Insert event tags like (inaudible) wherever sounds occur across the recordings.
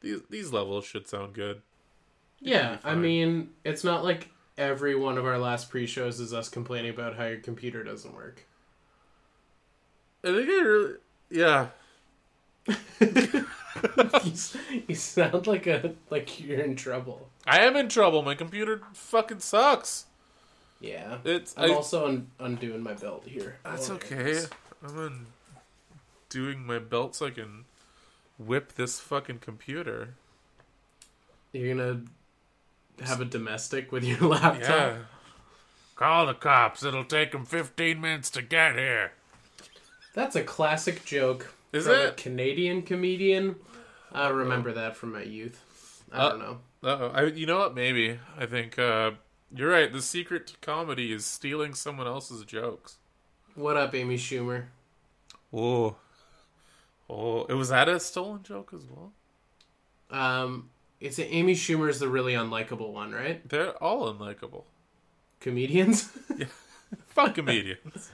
these these levels should sound good. Yeah, I mean, it's not like every one of our last pre-shows is us complaining about how your computer doesn't work. I think I really, yeah. (laughs) you, you sound like a like you're in trouble. I am in trouble. My computer fucking sucks. Yeah, It's I'm I, also un- undoing my belt here. that's Oh, okay. I'm undoing my belt so I can whip this fucking computer. You're gonna have a domestic with your (laughs) laptop. Yeah. Call the cops. It'll take them 15 minutes to get here. That's a classic joke. Is from a it? Canadian comedian? I remember that from my youth. I Uh, don't know. Uh-oh. You know what? Maybe. I think uh, you're right. The secret to comedy is stealing someone else's jokes. What up, Amy Schumer? Oh. Oh, it was that a stolen joke as well? Um, it's a, Amy Schumer's the really unlikable one, right? They're all unlikable. Comedians? (laughs) Fuck comedians.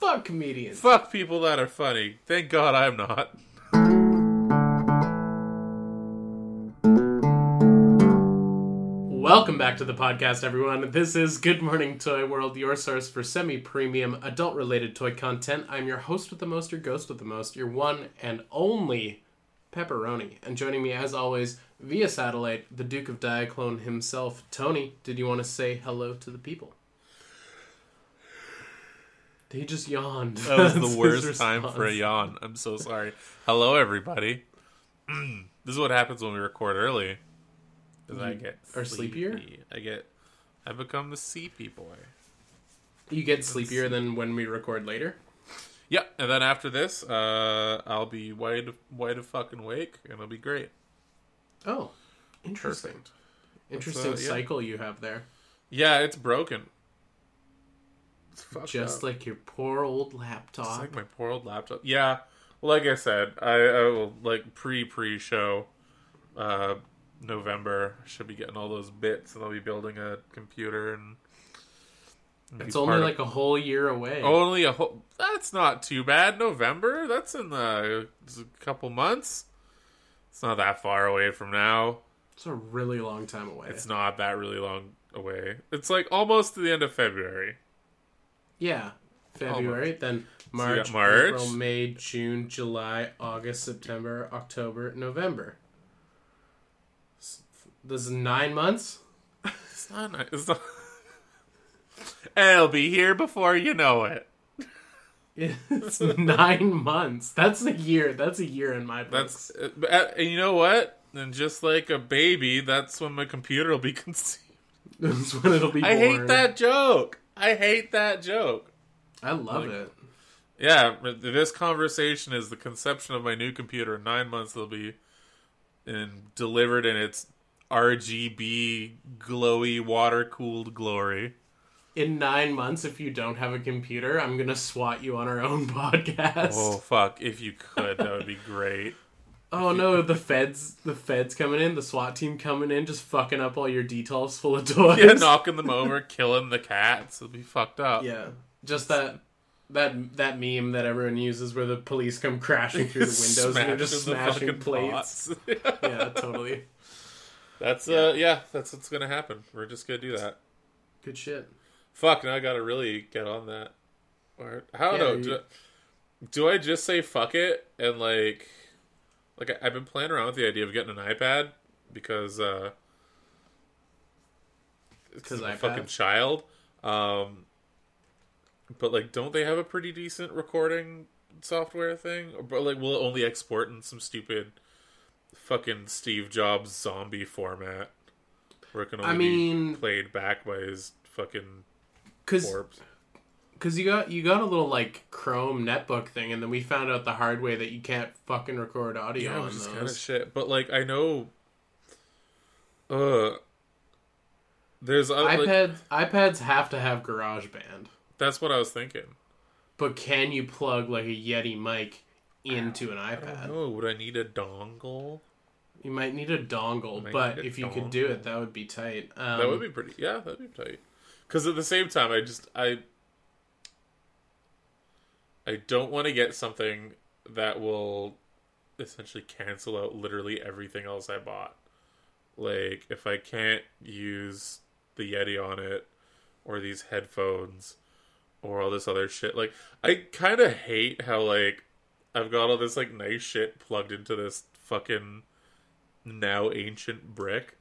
Fuck comedians. Fuck people that are funny. Thank God I'm not. Welcome back to the podcast, everyone. This is Good Morning Toy World, your source for semi premium, adult related toy content. I'm your host with the most, your ghost with the most, your one and only Pepperoni. And joining me, as always, via satellite, the Duke of Diaclone himself, Tony. Did you want to say hello to the people? He just yawned. That was (laughs) the worst time for a yawn. I'm so sorry. Hello, everybody. (clears throat) this is what happens when we record early. Because I get are sleepier? I get. I become the sleepy boy. You get sleepier than when we record later? Yeah, and then after this, uh, I'll be wide, wide of fucking wake, and it'll be great. Oh, interesting. Perfect. Interesting uh, yeah. cycle you have there. Yeah, it's broken. It's fucked Just up. like your poor old It's laptop. like my poor old laptop. Yeah, like I said, I, I will like pre pre show. Uh, November should be getting all those bits, and I'll be building a computer and. it's only like a whole year away. only a whole. That's not too bad. November. That's in the a couple months. It's not that far away from now. It's a really long time away. It's not that really long away. It's like almost to the end of February. yeah. February, then March, got March. April, May, June, July, August, September, October, November. This is nine months. It's not. It's not. It'll be here before you know it. It's nine months. That's a year. That's a year in my books. That's uh, uh, and you know what? And just like a baby, that's when my computer will be (laughs) conceived. That's when it'll be. I hate that joke. I hate that joke. I love Like- it. Yeah, this conversation is the conception of my new computer. In nine months, it'll be in, delivered in its RGB, glowy, water cooled glory. in nine months, if you don't have a computer, I'm gonna swat you on our own (laughs) podcast. Oh fuck! If you could, that would be great. (laughs) Oh, no, the feds, the feds coming in, the SWAT team coming in, just fucking up all your details full of toys. Yeah, (laughs) knocking them over, killing the cats. It'll be fucked up. Yeah, just that. That, that meme that everyone uses where the police come crashing through the windows and they're just Smashing the plates. yeah, totally. That's uh, yeah, that's what's gonna happen. We're just gonna do that. Good shit. Fuck! Now I gotta really get on that. Or how Yeah, do you- do, do I just say fuck it and like like I- I've been playing around with the idea of getting an iPad because uh because 'Cause I'm a fucking child. Um, but like, don't they have a pretty decent recording software thing? Or, but like, will it only export in some stupid fucking Steve Jobs zombie format where it can only I mean- be played back by his fucking Cause, corpse? Cause you got you got a little like Chrome netbook thing, and then we found out the hard way that you can't fucking record audio Yeah, on which is kind of shit. But like, I know, uh, there's other, like, iPads iPads have to have GarageBand, that's what I was thinking. but can you plug like a Yeti mic into an iPad? Oh, would I need a dongle? You might need a dongle, Might but a if you could do it, that would be tight. Um, that would be pretty. Yeah, that'd be tight. Because at the same time, I just I I don't want to get something that will essentially cancel out literally everything else I bought. Like if I can't use the Yeti on it or these headphones or all this other shit, like I kind of hate how like I've got all this like nice shit plugged into this fucking now ancient brick.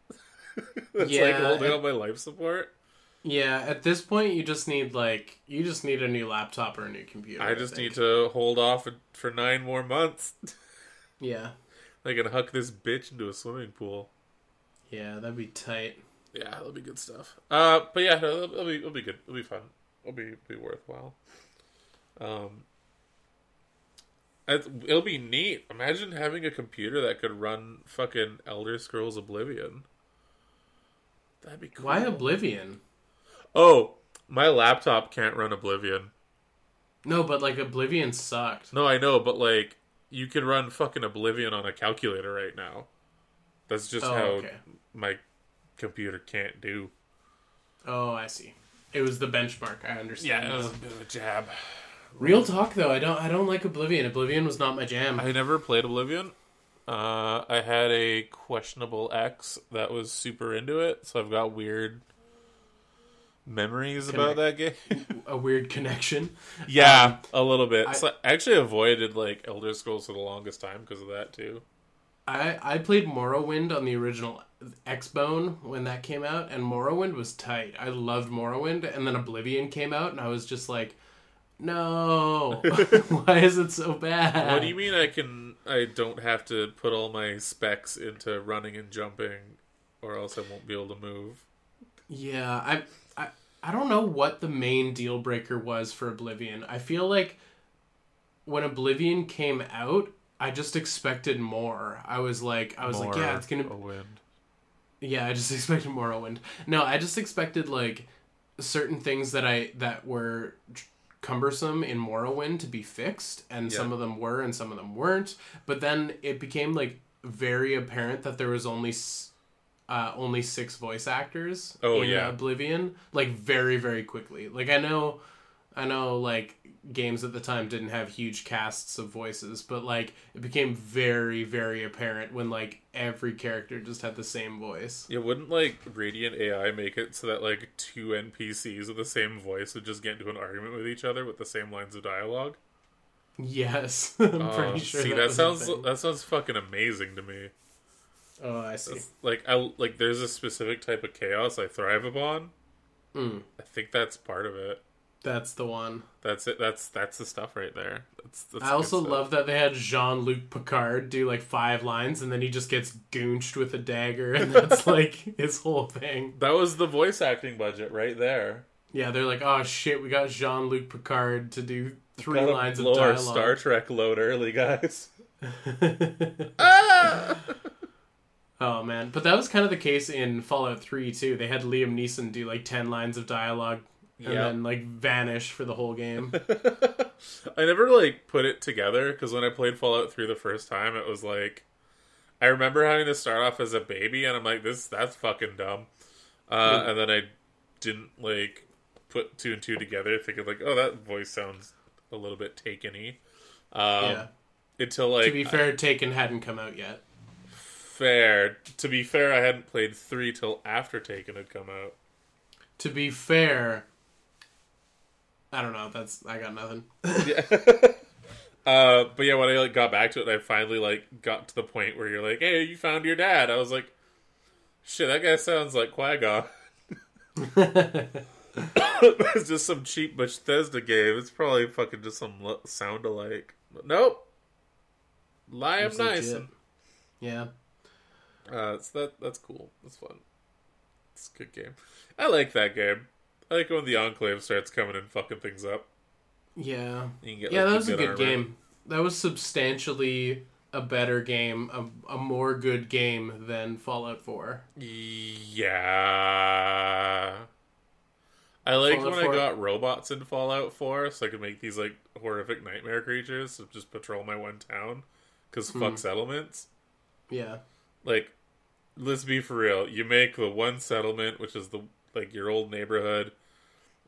(laughs) That's like holding up my life support. Yeah, at this point, you just need like you just need a new laptop or a new computer. I just think. need to hold off for nine more months. (laughs) Yeah, I can huck this bitch into a swimming pool. yeah, that'd be tight. Yeah, that'll be good stuff. Uh, but yeah, no, it'll, it'll be it'll be good. It'll be fun. It'll be be worthwhile. Um, it'll be neat. Imagine having a computer that could run fucking Elder Scrolls Oblivion. That'd be cool. Why Oblivion? Oh, my laptop can't run Oblivion. No, but like Oblivion sucked. No, I know, but like you can run fucking Oblivion on a calculator right now. That's just Oh, how okay. my computer can't do. Oh, I see. It was the benchmark. I understand. Yeah, a bit of a jab. Real talk though, I don't I don't like Oblivion. Oblivion was not my jam. I never played Oblivion. Uh, I had a questionable ex that was super into it, so I've got weird memories about that game. (laughs) a weird connection. yeah, a little bit. I- so I actually avoided like Elder Scrolls for the longest time because of that too. I I played Morrowind on the original Xbone when that came out, and Morrowind was tight. I loved Morrowind, and then Oblivion came out, and I was just like, no, (laughs) why is it so bad? What do you mean? I can? I don't have to put all my specs into running and jumping, or else I won't be able to move. Yeah, I, I I don't know what the main deal breaker was for Oblivion. I feel like when Oblivion came out, I just expected more. I was like, I was like, yeah, it's gonna. a wind. Yeah, I just (laughs) expected more Morrowind. No, I just expected like certain things that I that were cumbersome in Morrowind to be fixed, and Yeah. some of them were, and some of them weren't. But then it became like very apparent that there was only uh, only six voice actors Oh, in yeah. Oblivion, like very very quickly. Like I know, I know, like games at the time didn't have huge casts of voices, but like it became very very apparent when like every character just had the same voice. Yeah, wouldn't like Radiant AI make it so that like two NPCs with the same voice would just get into an argument with each other with the same lines of dialogue? Yes, (laughs) I'm Uh, pretty sure. see, that, that, sounds that sounds fucking amazing to me. Oh, I see. It's like I like there's a specific type of chaos I thrive upon. Mm, I think that's part of it. That's the one. That's it. That's that's the stuff right there. That's, that's I also love that they had Jean Luc Picard do like five lines, and then he just gets goonched with a dagger, and (laughs) that's like his whole thing. that was the voice acting budget right there. Yeah, they're like, oh shit, we got Jean Luc Picard to do three Gotta lines of dialogue. Star Trek load early, guys. (laughs) ah! oh man, but that was kind of the case in Fallout Three too. They had Liam Neeson do like ten lines of dialogue. And Yeah. then like vanish for the whole game. (laughs) I never like put it together because when I played Fallout 3 the first time, it was like I remember having to start off as a baby, and I'm like, this that's fucking dumb. Uh, and then I didn't like put two and two together, thinking like, oh, that voice sounds a little bit taken-y. Um, yeah. Until like To be fair, Taken hadn't come out yet. fair. To be fair, I hadn't played three till after Taken had come out. To be fair, I don't know. That's I got nothing. Yeah. (laughs) (laughs) uh, but yeah, when I like got back to it, I finally like got to the point where you're like, "Hey, you found your dad." I was like, "Shit, that guy sounds like Qui Gon." (laughs) it's just some cheap Bethesda game. It's probably fucking just some lo- sound alike. But nope. Liam. Neeson. yeah. Uh, so that that's cool. That's fun. It's a good game. I like that game. I like when the Enclave starts coming and fucking things up. Yeah. Get, Yeah, like, that was a good armor. game. That was substantially a better game, a, a more good game than Fallout 4. Yeah. I like Fallout when 4? I got robots in Fallout 4 so I could make these like horrific nightmare creatures to just patrol my one town cuz Hmm. fuck settlements. Yeah. Like let's be for real. You make the one settlement which is the like your old neighborhood.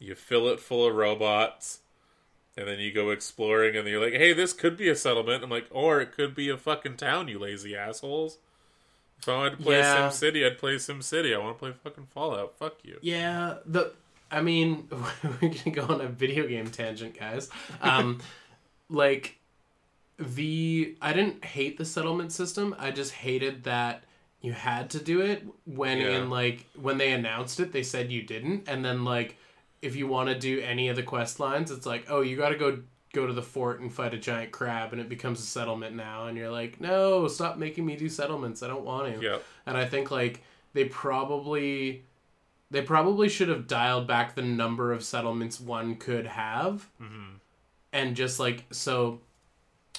You fill it full of robots and then you go exploring, and you're like, "Hey, this could be a settlement." I'm like, or it could be a fucking town, you lazy assholes. If I wanted to play Yeah. Sim City, I'd play Sim City. I want to play fucking Fallout. Fuck you. Yeah, the I mean, (laughs) we're gonna go on a video game tangent, guys. Um, (laughs) like the I didn't hate the settlement system. I just hated that you had to do it when Yeah. in like when they announced it, they said you didn't, and then like if you want to do any of the quest lines, it's like, oh, you got to go go to the fort and fight a giant crab, and it becomes a settlement now, and you're like, no, stop making me do settlements. I don't want to. Yep. And I think like they probably they probably should have dialed back the number of settlements one could have hmm and just like so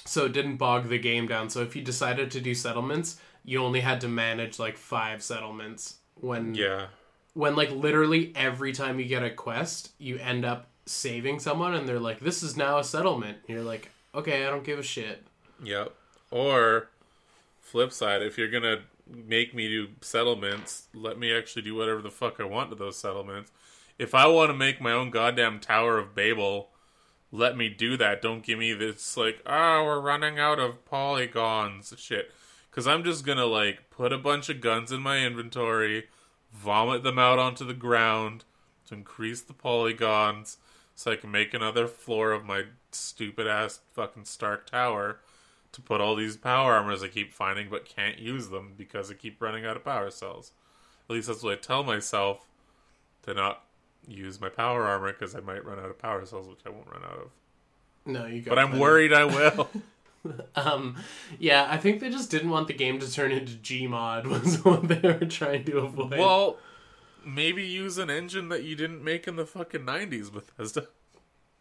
so it didn't bog the game down. So if you decided to do settlements, you only had to manage like five settlements when Yeah. When like literally every time you get a quest, you end up saving someone and they're like this is now a settlement. And you're like, "Okay, I don't give a shit." Yep. Or flip side, if you're gonna make me do settlements, let me actually do whatever the fuck I want to those settlements. If I want to make my own goddamn Tower of Babel, let me do that. Don't give me this like, ah, we're running out of polygons shit. Cause I'm just gonna like put a bunch of guns in my inventory, vomit them out onto the ground to increase the polygons, so I can make another floor of my stupid ass fucking Stark Tower to put all these power armors I keep finding but can't use them because I keep running out of power cells. At least that's what I tell myself to not use my power armor because I might run out of power cells, which I won't run out of. No, you got But I'm plenty. worried I will. (laughs) (laughs) Um, yeah, I think they just didn't want the game to turn into Gmod (laughs) was what they were trying to avoid. well, maybe use an engine that you didn't make in the fucking 90s, Bethesda.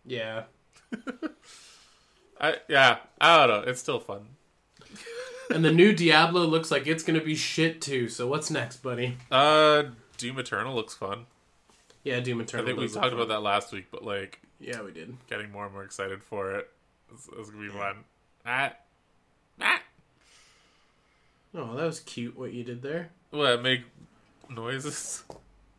yeah, I, yeah, I don't know. It's still fun. and the new Diablo looks like it's gonna be shit too. So what's next, buddy? Uh, Doom Eternal looks fun. Yeah, Doom Eternal. I think we talked fun. about that last week, but like Yeah, we did. getting more and more excited for it. It's, it's gonna be fun. Ah, ah. Oh, that was cute what you did there. What make noises?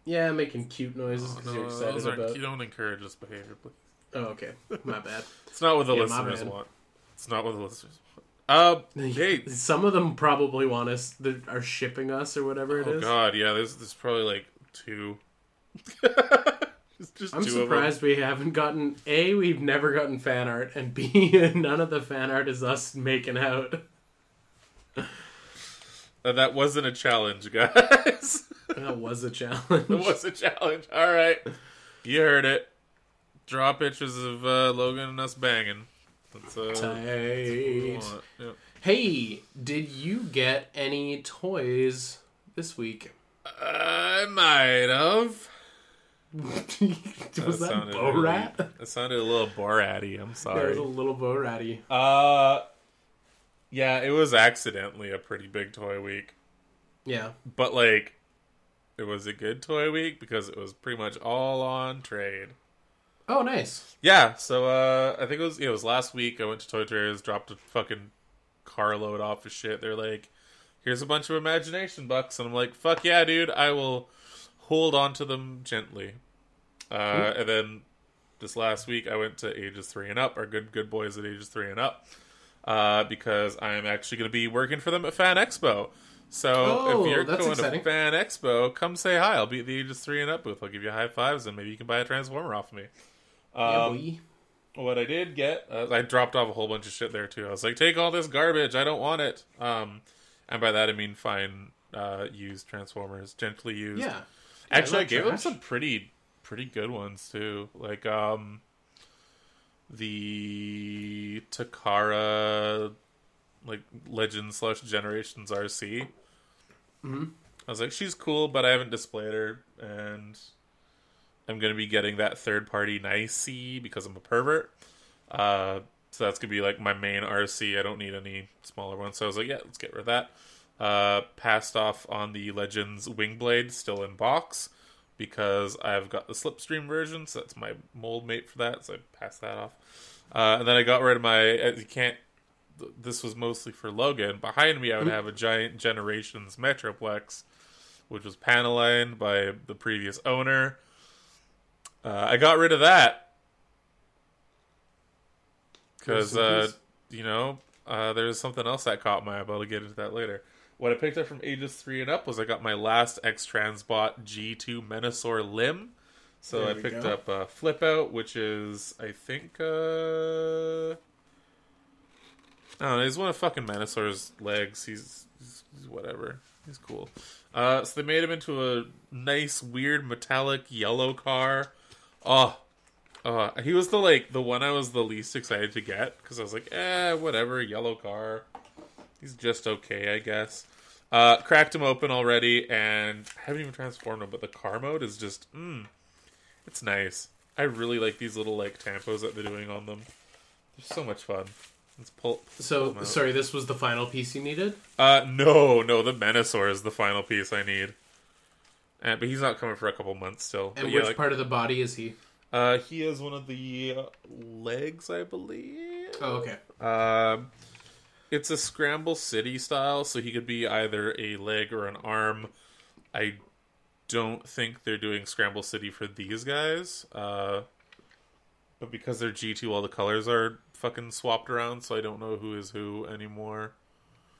Yeah, making cute noises because you're those excited aren't- about. You don't encourage this behavior, please. Oh, okay, my bad. (laughs) It's not what the Yeah, listeners want. It's not what the listeners want. (laughs) Uh, hey, Some of them probably want us that are shipping us or whatever it oh is. god, yeah, there's there's probably like two. (laughs) I'm surprised we haven't gotten a. We've never gotten fan art, and b. (laughs) None of the fan art is us making out. Uh, that wasn't a challenge, guys. (laughs) That was a challenge. it was a challenge. All right, you heard it. Draw pictures of uh, Logan and us banging. That's uh, Tight. want. Yeah. Hey, did you get any toys this week? I might have. (laughs) was that sounded Bo really- Rat? That sounded a little Boratty. I'm sorry. sorry. was a little Bo Ratty. Uh, yeah, it was accidentally a pretty big toy week, Yeah. but like, it was a good toy week because it was pretty much all on trade. Oh, nice. Yeah, so uh, I think it was it was last week. I went to Toy Traders, dropped a fucking carload off of shit. They're like, "Here's a bunch of imagination bucks," and I'm like, "Fuck yeah, dude! I will hold on to them gently." Uh, and then this last week, I went to ages three and up, our good good boys at ages three and up, uh, because I'm actually going to be working for them at Fan Expo. So Oh, if you're going exciting. to Fan Expo, come say hi. I'll be at the ages three and up booth. I'll give you high fives, and maybe you can buy a Transformer off of me. Um, boy. what I did get, uh, I dropped off a whole bunch of shit there too. I was like, "Take all this garbage. I don't want it." Um, and by that I mean fine uh, used Transformers, gently used. Yeah. Actually, I not gave them some pretty pretty good ones too. Like um, the Takara, like Legends slash Generations Arcee. Mhm. I was like, she's cool, but I haven't displayed her, and I'm gonna be getting that third party Nicey because I'm a pervert. Uh, so that's gonna be like my main Arcee. I don't need any smaller ones. So I was like, yeah, let's get rid of that. Uh, passed off on the Legends Wingblade, still in box, because I've got the Slipstream version, so that's my mold mate for that. So I passed that off. Uh, and then I got rid of my. You can't. This was mostly for Logan. Behind me, I would have a giant Generations Metroplex, which was panellined by the previous owner. Uh, I got rid of that because uh, you know uh, there's something else that caught my eye. but I'll get into that later. What I picked up from ages three and up was I got my last X Transbot G2 Menasor limb. So There I picked go. up uh, Flip Out, which is I think uh, I don't know. He's one of fucking Menasor's legs. He's, he's, he's whatever. He's cool. Uh, so they made him into a nice, weird, metallic yellow car. Oh, uh, he was the like the one I was the least excited to get because I was like, eh, whatever, yellow car. He's just okay, I guess. Uh, cracked him open already, and I haven't even transformed him. But the car mode is just, mm, it's nice. I really like these little like tampos that they're doing on them. They're so much fun. Let's pull. pull So out. sorry, this was the final piece you needed. Uh, no, no, the Menasor is the final piece I need. Uh, but he's not coming for a couple months still. And but which yeah, like, part of the body is he? uh, he is one of the uh, legs, I believe. Oh, okay. Um, it's a scramble city style, so he could be either a leg or an arm. I don't think they're doing scramble city for these guys. Uh, but because they're G two, all the colors are fucking swapped around, so I don't know who is who anymore.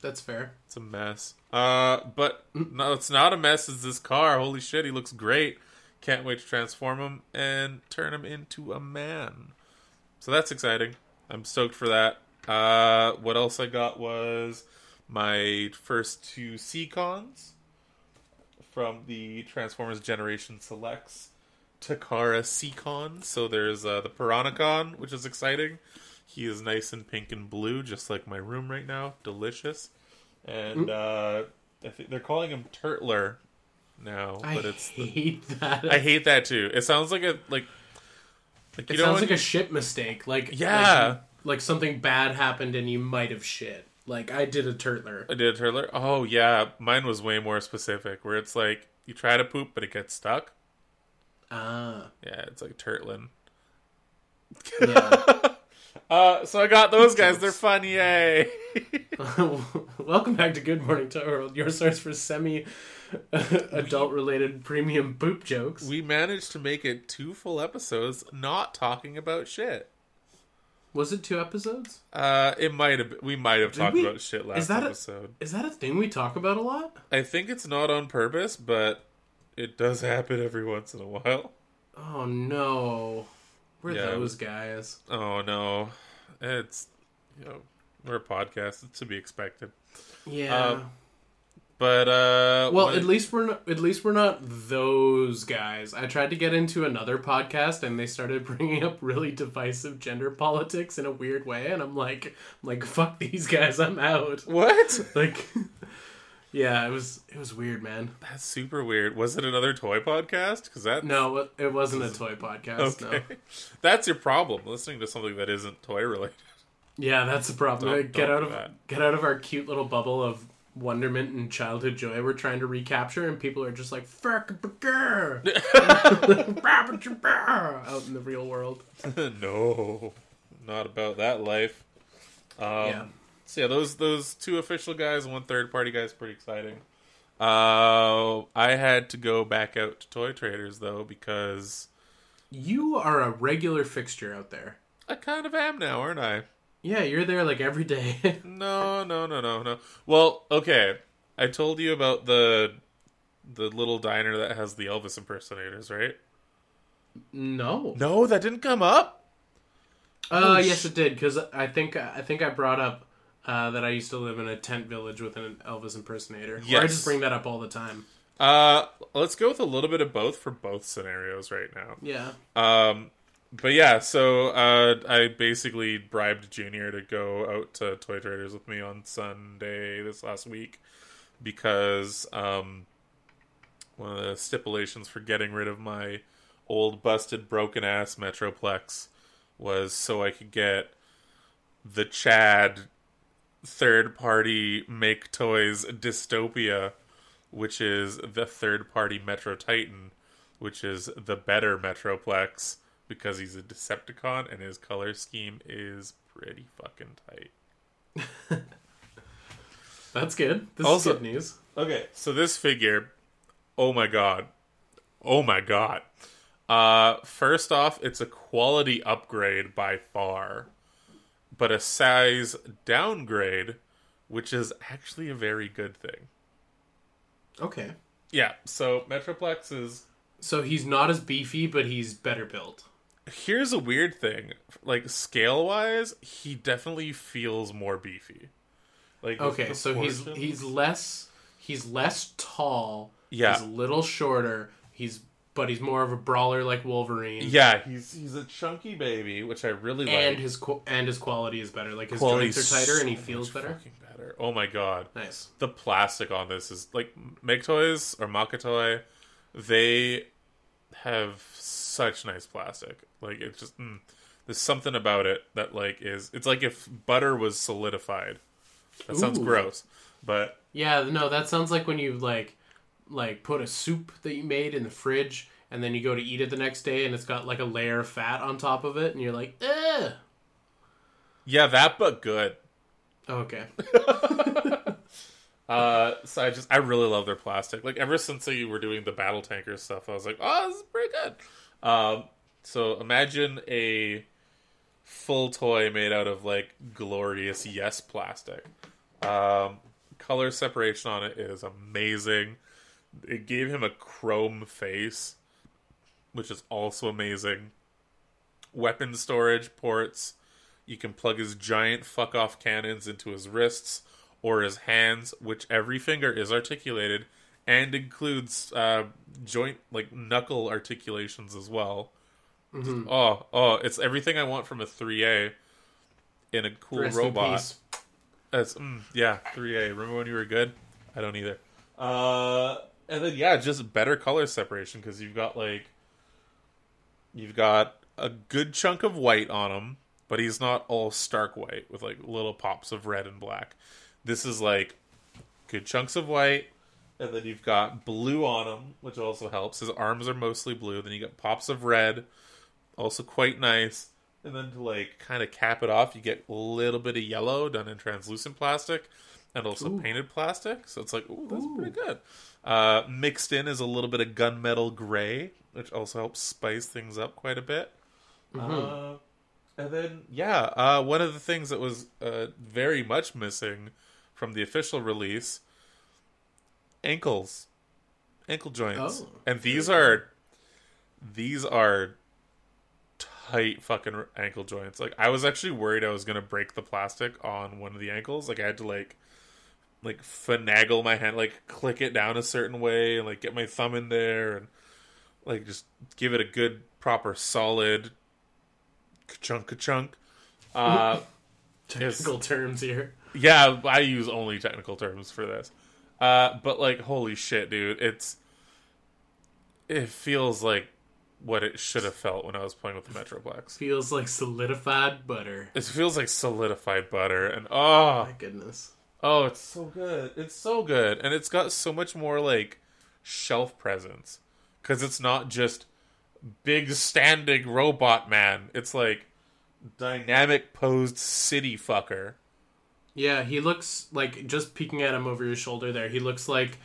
That's fair. It's a mess. Uh, but no, it's not a mess. It's this car. Holy shit, he looks great. Can't wait to transform him and turn him into a man. So that's exciting. I'm stoked for that. Uh, what else I got was my first two Seacons from the Transformers Generation Selects Takara Seacon. So there's uh, the Piranacon, which is exciting. He is nice and pink and blue, just like my room right now. Delicious. And uh, I think they're calling him Turtler now, I but it's the, hate that. I hate that too. It sounds like a like like you it sounds like you- a shit mistake. Like Yeah. like, like something bad happened and you might have shit. Like I did a turtler. I did a turtler. Oh yeah, mine was way more specific. Where it's like you try to poop, but it gets stuck. Ah, Yeah, it's like turtling. yeah. (laughs) Uh, so I got those guys. They're fun. (laughs) Yay! (laughs) Welcome back to Good Morning Toy World, your source for semi adult related premium poop jokes. we managed to make it two full episodes not talking about shit. Was it two episodes? Uh, it might have. We might have talked we? about shit last that a- episode. Is that a thing we talk about a lot? I think it's not on purpose, but it does happen every once in a while. Oh no. We're Yeah. those guys. Oh no, it's you know we're a podcast. It's to be expected. Yeah. Um, But uh, well, at least we're not. At least we're not those guys. I tried to get into another podcast, and they started (laughs) bringing up really divisive gender politics in a weird way, and I'm like, I'm like, fuck these guys, I'm out. what? (laughs) Like, (laughs) yeah, it was it was weird, man. That's super weird. Was it another toy podcast? Because that No, it- it wasn't a toy podcast. okay, No. that's your problem. Listening to something that isn't toy related. Yeah, that's the problem. Don't- get don't out of that. get out of our cute little bubble of wonderment and childhood joy we're trying to recapture, and people are just like fuck (laughs) out in the real world. (laughs) no, not about that life. Um, Yeah. So yeah, those those two official guys one third party guy is pretty exciting. Uh, I had to go back out to Toy Traders though because You are a regular fixture out there. I kind of am now, aren't I? Yeah, you're there like every day. (laughs) No, no, no, no, no. Well, okay. I told you about the the little diner that has the Elvis impersonators, right? no. No, that didn't come up. Uh, Oh, yes, sh- it did because I think I think I brought up uh, that I used to live in a tent village with an Elvis impersonator. Or I just bring that up all the time. Uh, let's go with a little bit of both for both scenarios right now. Yeah. Um, but yeah, so uh, I basically bribed Junior to go out to Toy Traders with me on Sunday this last week because um, one of the stipulations for getting rid of my old busted broken ass Metroplex was so I could get the Chad third party make toys dystopia, which is the third party Metro Titan, which is the better Metroplex because he's a Decepticon and his color scheme is pretty fucking tight. (laughs) That's good. This Also- is good news. Okay, so this figure, oh my god, oh my god. Uh, first off, it's a quality upgrade by far. but a size downgrade, which is actually a very good thing. Okay. Yeah, so Metroplex is So he's not as beefy, but he's better built. Here's a weird thing. Like scale wise, he definitely feels more beefy. Like Okay, so he's he's less he's less tall. Yeah. He's a little shorter. He's but he's more of a brawler like Wolverine. yeah he's he's a chunky baby, which I really like. And his and his quality is better. Like his Quality's joints are tighter and he feels better. better. Oh my god. Nice. the plastic on this is like Make Toys or Makatoy, they have such nice plastic. Like it's just mm, there's something about it that like is it's like if butter was solidified. That sounds gross, but Yeah, no, that sounds like when you like like put a soup that you made in the fridge and then you go to eat it the next day and it's got like a layer of fat on top of it and you're like, eh. yeah, that but good. Okay. (laughs) Uh, so I just I really love their plastic. Like ever since you were doing the battle tanker stuff, I was like, oh, this is pretty good. Um, so imagine a full toy made out of like glorious yes plastic. Um, color separation on it is amazing. It gave him a chrome face, which is also amazing. Weapon storage ports. You can plug his giant fuck off cannons into his wrists or his hands, which every finger is articulated and includes uh, joint like knuckle articulations as well. Mm-hmm. Oh, oh, it's everything I want from a 3A in a cool Rest robot. That's mm, yeah, 3A. Remember when you were good? I don't either. Uh, and then yeah, just better color separation because you've got like you've got a good chunk of white on him, but he's not all stark white with like little pops of red and black. This is like good chunks of white, and then you've got blue on him, which also helps. His arms are mostly blue. Then you get pops of red, also quite nice. And then to like kind of cap it off, you get a little bit of yellow done in translucent plastic and also Ooh. painted plastic. So it's like, ooh, that's Ooh. pretty good. Uh, mixed in is a little bit of gunmetal gray, which also helps spice things up quite a bit. Uh, and then, yeah, uh, one of the things that was uh, very much missing from the official release ankles, ankle joints, Oh. and these are these are tight fucking ankle joints. Like I was actually worried I was gonna break the plastic on one of the ankles. Like I had to like like finagle my hand, like click it down a certain way, and like get my thumb in there, and like just give it a good proper solid chunk ka chunk. Uh, (laughs) Technical terms here. yeah, I use only technical terms for this. Uh, but like, holy shit, dude! It's it feels like what it should have felt when I was playing with the Metroplex. Feels like solidified butter. It feels like solidified butter, and oh, My goodness. oh, it's so good. It's so good, and it's got so much more like shelf presence because it's not just big standing robot man. It's like dynamic posed city fucker. Yeah, he looks like just peeking at him over your shoulder there. He looks like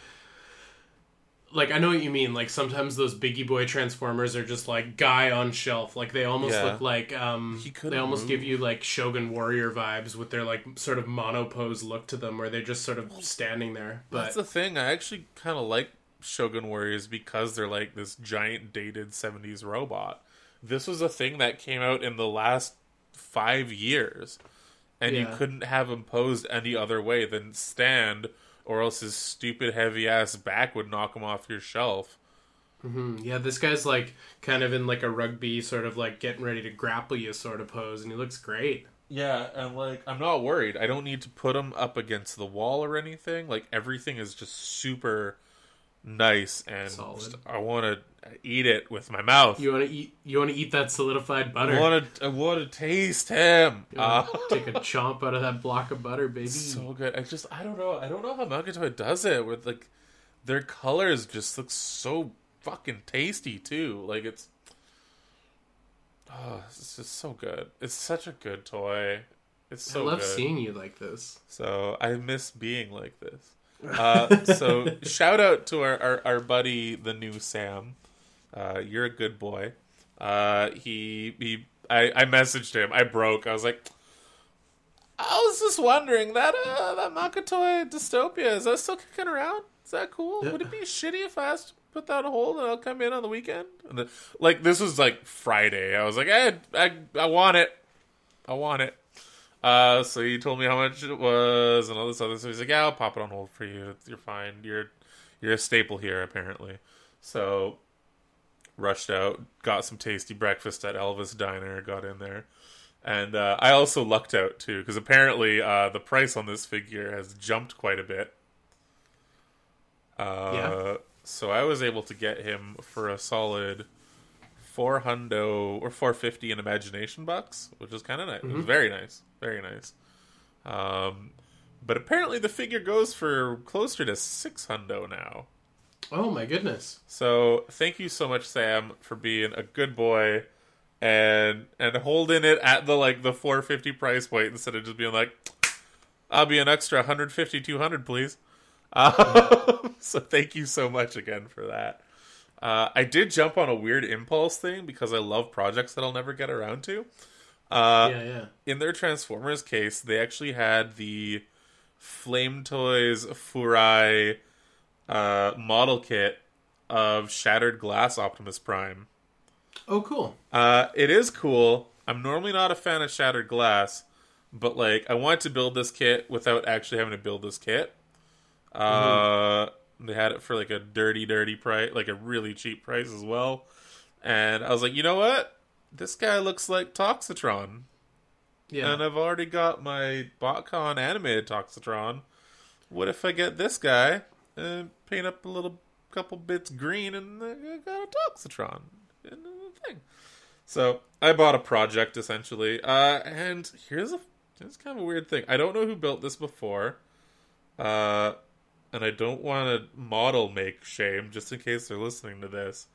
like I know what you mean. Like sometimes those Biggie Boy Transformers are just like guy on shelf. Like they almost Yeah. look like um He they almost give you like Shogun Warrior vibes with their like sort of monopose look to them where they're just sort of standing there. But That's the thing. I actually kind of like Shogun Warriors because they're like this giant dated 70s robot. This was a thing that came out in the last five years, and you couldn't have him posed any other way than stand, or else his stupid heavy ass back would knock him off your shelf. Mhm. yeah, this guy's like kind of in like a rugby sort of like getting ready to grapple you sort of pose and he looks great. Yeah, and like I'm not worried. I don't need to put him up against the wall or anything. Like everything is just super nice, and Solid. I want to eat it with my mouth. You want to eat you want to eat that solidified butter. I want to. I want to taste him. Uh, (laughs) take a chomp out of that block of butter, baby. so good. I just. I don't know. I don't know how Makatoy does it with like their colors. Just look so fucking tasty too. Like it's. Oh, it's just so good. It's such a good toy. It's so I love good. seeing you like this. So I miss being like this. Uh, so shout out to our, our, our buddy, the new Sam. Uh, you're a good boy. Uh, he he. I, I messaged him. I broke. I was like, I was just wondering that uh, that Makatoy dystopia is that still kicking around? Is that cool? Yeah. Would it be shitty if I asked to put that on hold and I'll come in on the weekend? And the, like this was like Friday. I was like, hey, I I want it. I want it. Uh, so he told me how much it was and all this other stuff. He's like, yeah, I'll pop it on hold for you. You're fine. You're you're a staple here apparently. So rushed out, got some tasty breakfast at Elvis Diner, got in there. And uh, I also lucked out too, because apparently uh, the price on this figure has jumped quite a bit. Uh, Yeah. So I was able to get him for a solid four hundo or four fifty in imagination bucks, which is kind of nice. It was very nice, very nice. Um, but apparently the figure goes for closer to six hundo now. Oh my goodness. So thank you so much, Sam, for being a good boy and and holding it at the like the 450 price point instead of just being like, I'll be an extra 150, 200, please. Um, (laughs) so thank you so much again for that. Uh, I did jump on a weird impulse thing because I love projects that I'll never get around to. Uh, yeah, yeah. in their Transformers case, they actually had the Flame Toys Furai uh, model kit of Shattered Glass Optimus Prime. Oh, cool. Uh, it is cool. I'm normally not a fan of Shattered Glass, but like I wanted to build this kit without actually having to build this kit. Uh, They had it for like a dirty, dirty price, like a really cheap price as well. And I was like, you know what? This guy looks like Toxitron. Yeah. And I've already got my BotCon animated Toxitron. What if I get this guy and paint up a little couple bits green and I got a Toxitron thing? So I bought a project essentially. Uh, and here's a here's kind of a weird thing. I don't know who built this before. Uh, and I don't want to model make shame just in case they're listening to this.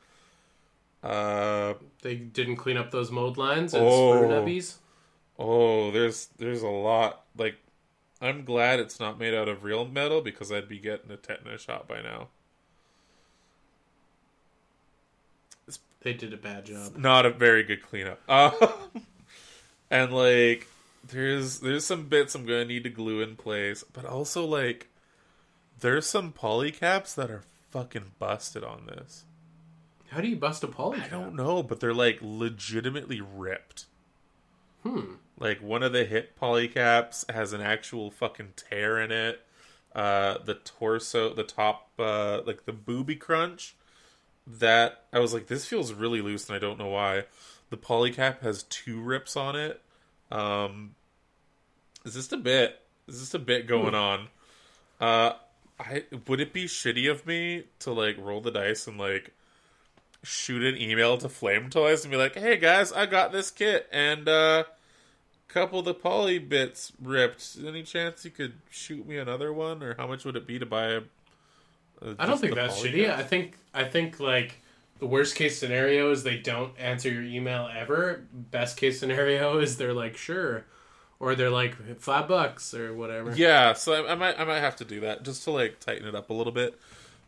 Uh, They didn't clean up those mold lines Oh. nubbies. Oh, there's there's a lot. Like, I'm glad it's not made out of real metal because I'd be getting a tetanus shot by now. They did a bad job. Not a very good cleanup. (laughs) Um, and like, there's there's some bits I'm gonna need to glue in place, but also like, there's some polycaps that are fucking busted on this. How do you bust a poly? I don't know, but they're like legitimately ripped. Hmm. Like one of the hip polycaps has an actual fucking tear in it. Uh, the torso, the top, uh, like the booby crunch. That I was like, this feels really loose, and I don't know why. The polycap has two rips on it. Um, is this a bit? Is this a bit going on? Uh, I would it be shitty of me to like roll the dice and like shoot an email to Flame Toys and be like, "Hey guys, I got this kit and uh couple of the poly bits ripped. Any chance you could shoot me another one or how much would it be to buy a?" I don't think that's shitty. caps? I think I think like the worst case scenario is they don't answer your email ever. Best case scenario is they're like sure, or they're like five bucks or whatever. Yeah, so I, I might I might have to do that just to like tighten it up a little bit.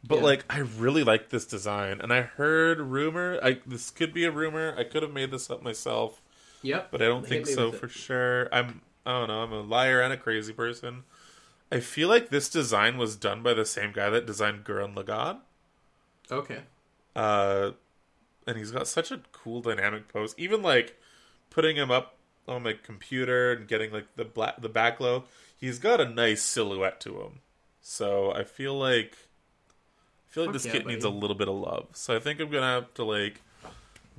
But Yeah. like I really like this design and I heard rumor I this could be a rumor. I could have made this up myself. Yep. but I don't think so with it. for sure. I'm I don't know. I'm a liar and a crazy person. I feel like this design was done by the same guy that designed Gurren Lagann. Okay. Uh, and he's got such a cool dynamic pose. Even like putting him up on my computer and getting like the black the back glow, he's got a nice silhouette to him. So I feel like I feel like Fuck this yeah, kit needs a little bit of love. So I think I'm gonna have to like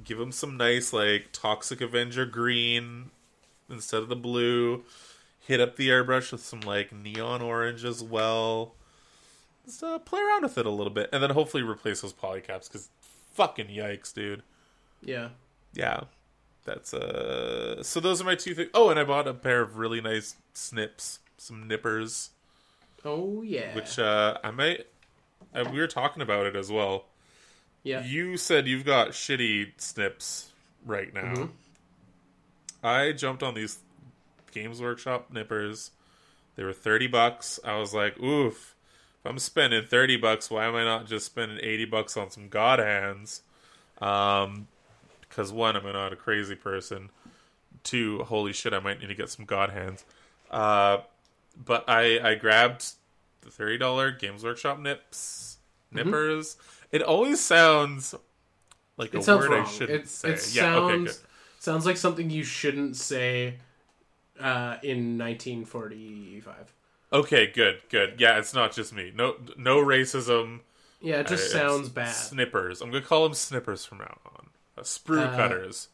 give him some nice like Toxic Avenger green instead of the blue. Hit up the airbrush with some like neon orange as well. Just uh, play around with it a little bit, and then hopefully replace those polycaps because fucking yikes, dude. Yeah. Yeah, that's uh. So those are my two things. Oh, and I bought a pair of really nice snips, some nippers, Oh yeah. which uh I might. Uh, we were talking about it as well. yeah. You said you've got shitty snips right now. Mhm. I jumped on these Games Workshop nippers. They were 30 bucks. I was like, oof. If I'm spending 30 bucks, why am I not just spending 80 bucks on some God hands? Um, because one, I'm not a crazy person. Two, holy shit, I might need to get some God hands. Uh, but I I grabbed the thirty dollar Games Workshop nips nippers. It always sounds like Mm-hmm. It a sounds word wrong. I shouldn't It, say. it yeah, okay, sounds sounds like something you shouldn't say uh, in 1945. Okay, good, good. Yeah, it's not just me. No, no racism. Yeah, it just Uh, sounds bad. Snippers. I'm gonna call them snippers from now on. Uh, sprue Uh, cutters.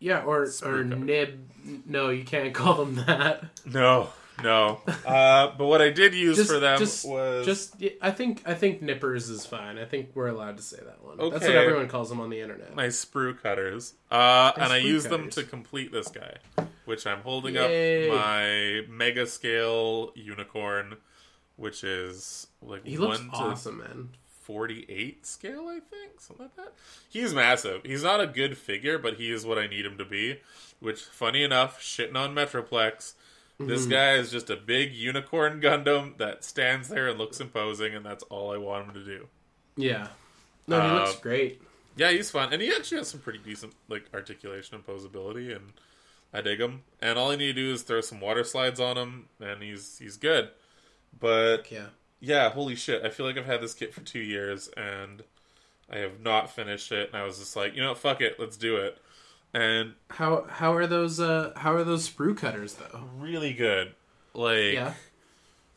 Yeah, or or Screw cutter. nib. No, you can't call them that. No, no. Uh, but what I did use Just for them just, was just. I think I think nippers is fine. I think we're allowed to say that one. That's what everyone calls them on the internet. my sprue cutters. Uh, and I sprue used them to complete this guy, which I'm holding Yay. up my mega scale unicorn, which is like He looks awesome, man. 48 scale, I think, something like that. He's massive. He's not a good figure, but he is what I need him to be. Which, funny enough, shitting on Metroplex, this Mm-hmm. guy is just a big unicorn Gundam that stands there and looks imposing, and that's all I want him to do. Yeah. No, he Uh, looks great. Yeah, he's fun, and he actually has some pretty decent like articulation and posability, and I dig him. And all I need to do is throw some water slides on him, and he's he's good. But Yeah. Yeah, holy shit! I feel like I've had this kit for two years, and I have not finished it. And I was just like, you know, fuck it, let's do it. And How how are those uh how are those sprue cutters though? really good, like Yeah.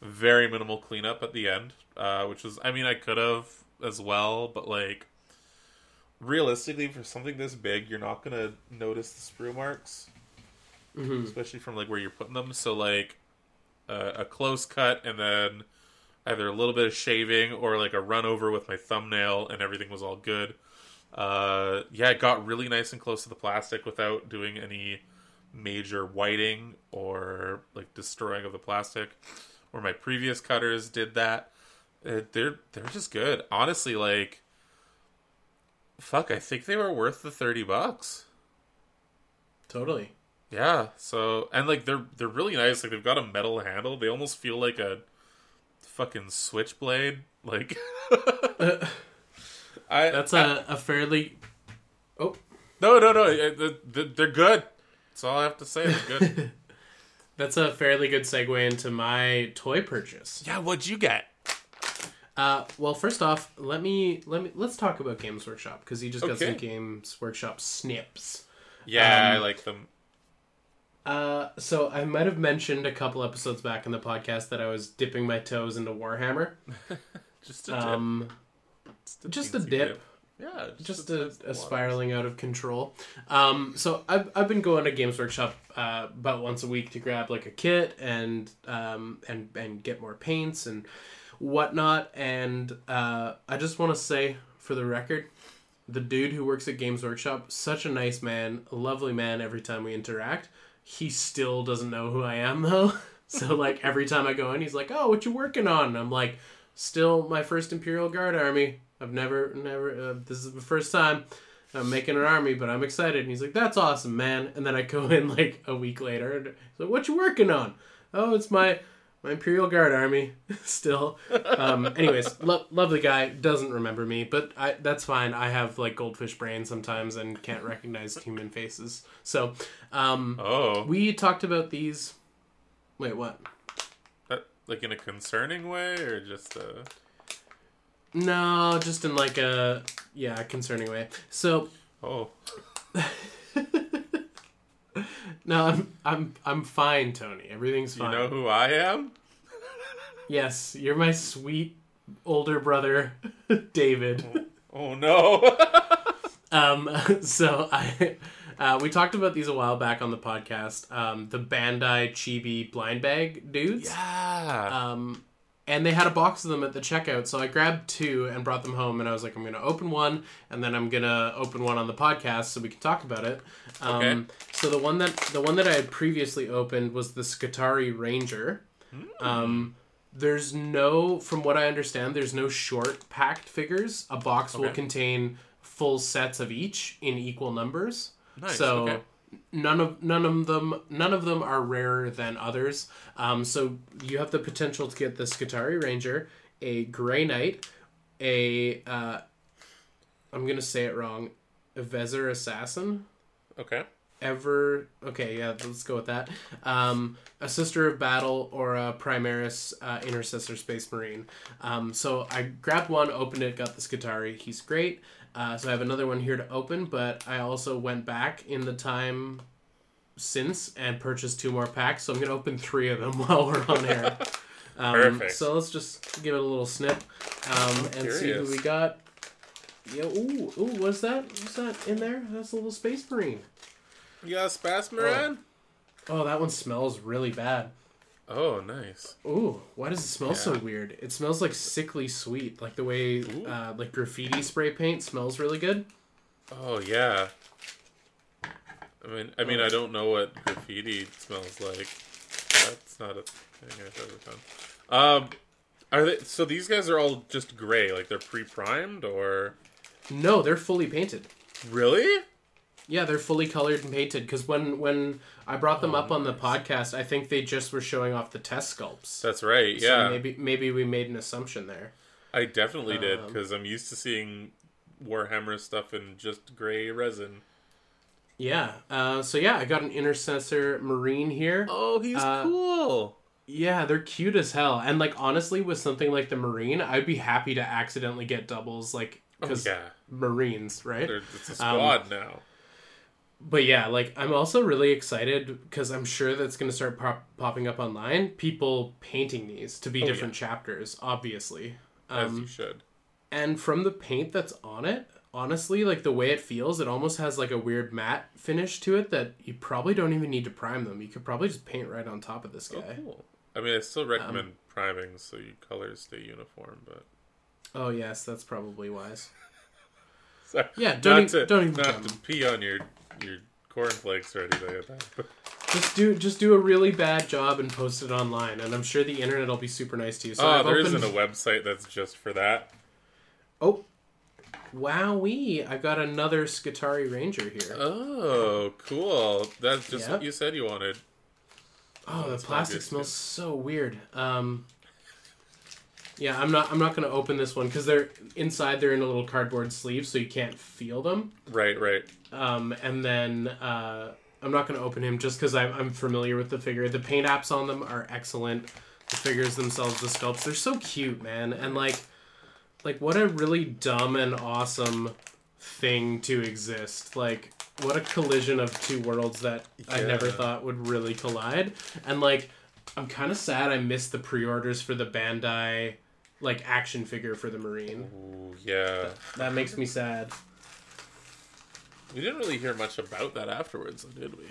very minimal cleanup at the end, uh, which was, I mean, I could have as well, but like realistically, for something this big, you're not gonna notice the sprue marks, hmm especially from like where you're putting them. So like uh, a close cut, and then either a little bit of shaving or like a run over with my thumbnail, and everything was all good. Uh, yeah, it got really nice and close to the plastic without doing any major whiting or like destroying of the plastic. Where my previous cutters did that, Uh, they're they're just good. Honestly, like, fuck, I think they were worth the thirty bucks. Totally. Yeah. So and like they're they're really nice. Like they've got a metal handle. They almost feel like a fucking switchblade. Like (laughs) I That's a, a fairly Oh, no no no. uh, the- the- They're good. That's all I have to say. They're good. (laughs) that's a fairly good segue into my toy purchase. yeah. What'd you get? Uh, well, first off, let me let me let's talk about Games Workshop because you just got Okay. some Games Workshop snips. Yeah, Um, I like them. Uh, so I might have mentioned a couple episodes back in the podcast that I was dipping my toes into Warhammer. (laughs) Just a dip. Um, just a, just a teensy dip. Yeah. just a, a, a spiraling out of control. Um, so I've, I've been going to Games Workshop uh, about once a week to grab like a kit and um, and and get more paints and whatnot. And uh, I just want to say for the record, the dude who works at Games Workshop, such a nice man, a lovely man. Every time we interact, he still doesn't know who I am (laughs) though. so like every time I go in, he's like, "Oh, what you working on?" And I'm like, "Still my first Imperial Guard army." I've never, never. Uh, this is the first time I'm making an army, but I'm excited. And he's like, "That's awesome, man!" And then I go in like a week later, and he's like, "What you working on?" Oh, it's my my Imperial Guard army. (laughs) Still, um, anyways, lo- lovely guy doesn't remember me, but I that's fine. I have like goldfish brain sometimes and can't recognize human faces. So, um, Oh, we talked about these. Wait, what? that, like in a concerning way, or just uh No, just in like a yeah concerning way. So oh (laughs) (laughs) no, I'm I'm I'm fine, Tony. Everything's fine. you know who I am? Yes, you're my sweet older brother, (laughs) David. Oh no. (laughs) Um, so I, uh, we talked about these a while back on the podcast. Um, the Bandai Chibi blind bag dudes. yeah. Um, and they had a box of them at the checkout, so I grabbed two and brought them home. And I was like, I'm gonna open one, and then I'm gonna open one on the podcast so we can talk about it. Um, Okay. So the one that the one that I had previously opened was the Skitarii Ranger. Um, there's no, from what I understand, there's no short packed figures. A box will contain full sets of each in equal numbers. Nice, So okay. None of none of them none of them are rarer than others. Um, so you have the potential to get the Skitarii Ranger, a Grey Knight, a uh, I'm gonna say it wrong, a Vezer Assassin, okay. ever okay yeah let's go with that. Um, a sister of battle or a primaris uh, intercessor space marine. Um, so i grabbed one opened it got the Skitarii he's great uh, so i have another one here to open but i also went back in the time since and purchased two more packs so i'm gonna open three of them (laughs) while we're on air (laughs) um, Perfect. so let's just give it a little snip um, and see who we got yeah ooh ooh what's that what's that in there that's a little space marine You got a Spasmaran? Oh, that one smells really bad. Oh, nice. Ooh, why does it smell so weird? It smells like sickly sweet, like the way uh, like graffiti spray paint smells really good. Oh yeah. I mean, I mean, I don't know what graffiti smells like. That's not a thing I've ever done. Um, are they? So these guys are all just gray, like they're pre-primed, or No, they're fully painted. really? Yeah, they're fully colored and painted. Because when when I brought them up on the podcast, I think they just were showing off the test sculpts. That's right. So Yeah, maybe maybe we made an assumption there. I definitely did Um, because I'm used to seeing Warhammer stuff in just gray resin. Yeah. Uh, so yeah, I got an intercessor marine here. Oh, he's Uh, cool. Yeah, they're cute as hell. And like honestly, with something like the marine, I'd be happy to accidentally get doubles, like Oh, because yeah, marines, right? They're- it's a Um, squad now. But yeah, like I'm also really excited because I'm sure that's going to start pop- popping up online. People painting these to be Oh, different chapters, obviously. As Um, you should. and from the paint that's on it, honestly, like the way it feels, it almost has like a weird matte finish to it that you probably don't even need to prime them. You could probably just paint right on top of this guy. Oh, guy. cool. I mean, I still recommend Um, priming so your colors stay uniform, but Oh yes, that's probably wise. (laughs) Sorry. Yeah, don't e- to, don't even not prime to pee on your your cornflakes or anything like (laughs) that. Just do just do a really bad job and post it online, and I'm sure the internet will be super nice to you. So oh, there opened... isn't a website that's just for that. Oh, wowee! I've got another Skitarii Ranger here. Oh, cool. That's just Yep. what you said you wanted. oh, the plastic smells so weird. Um, yeah, I'm not I'm not gonna open this one because they're inside. They're in a little cardboard sleeve, so you can't feel them. Right, right. Um, and then uh, I'm not gonna open him just because I'm, I'm familiar with the figure. The paint apps on them are excellent. The figures themselves, the sculpts, they're so cute, man. And like, like what a really dumb and awesome thing to exist. Like, what a collision of two worlds that I never thought would really collide. And like, I'm kind of sad I missed the pre-orders for the Bandai like action figure for the Marine. Ooh, yeah. That makes me sad. We didn't really hear much about that afterwards, did we?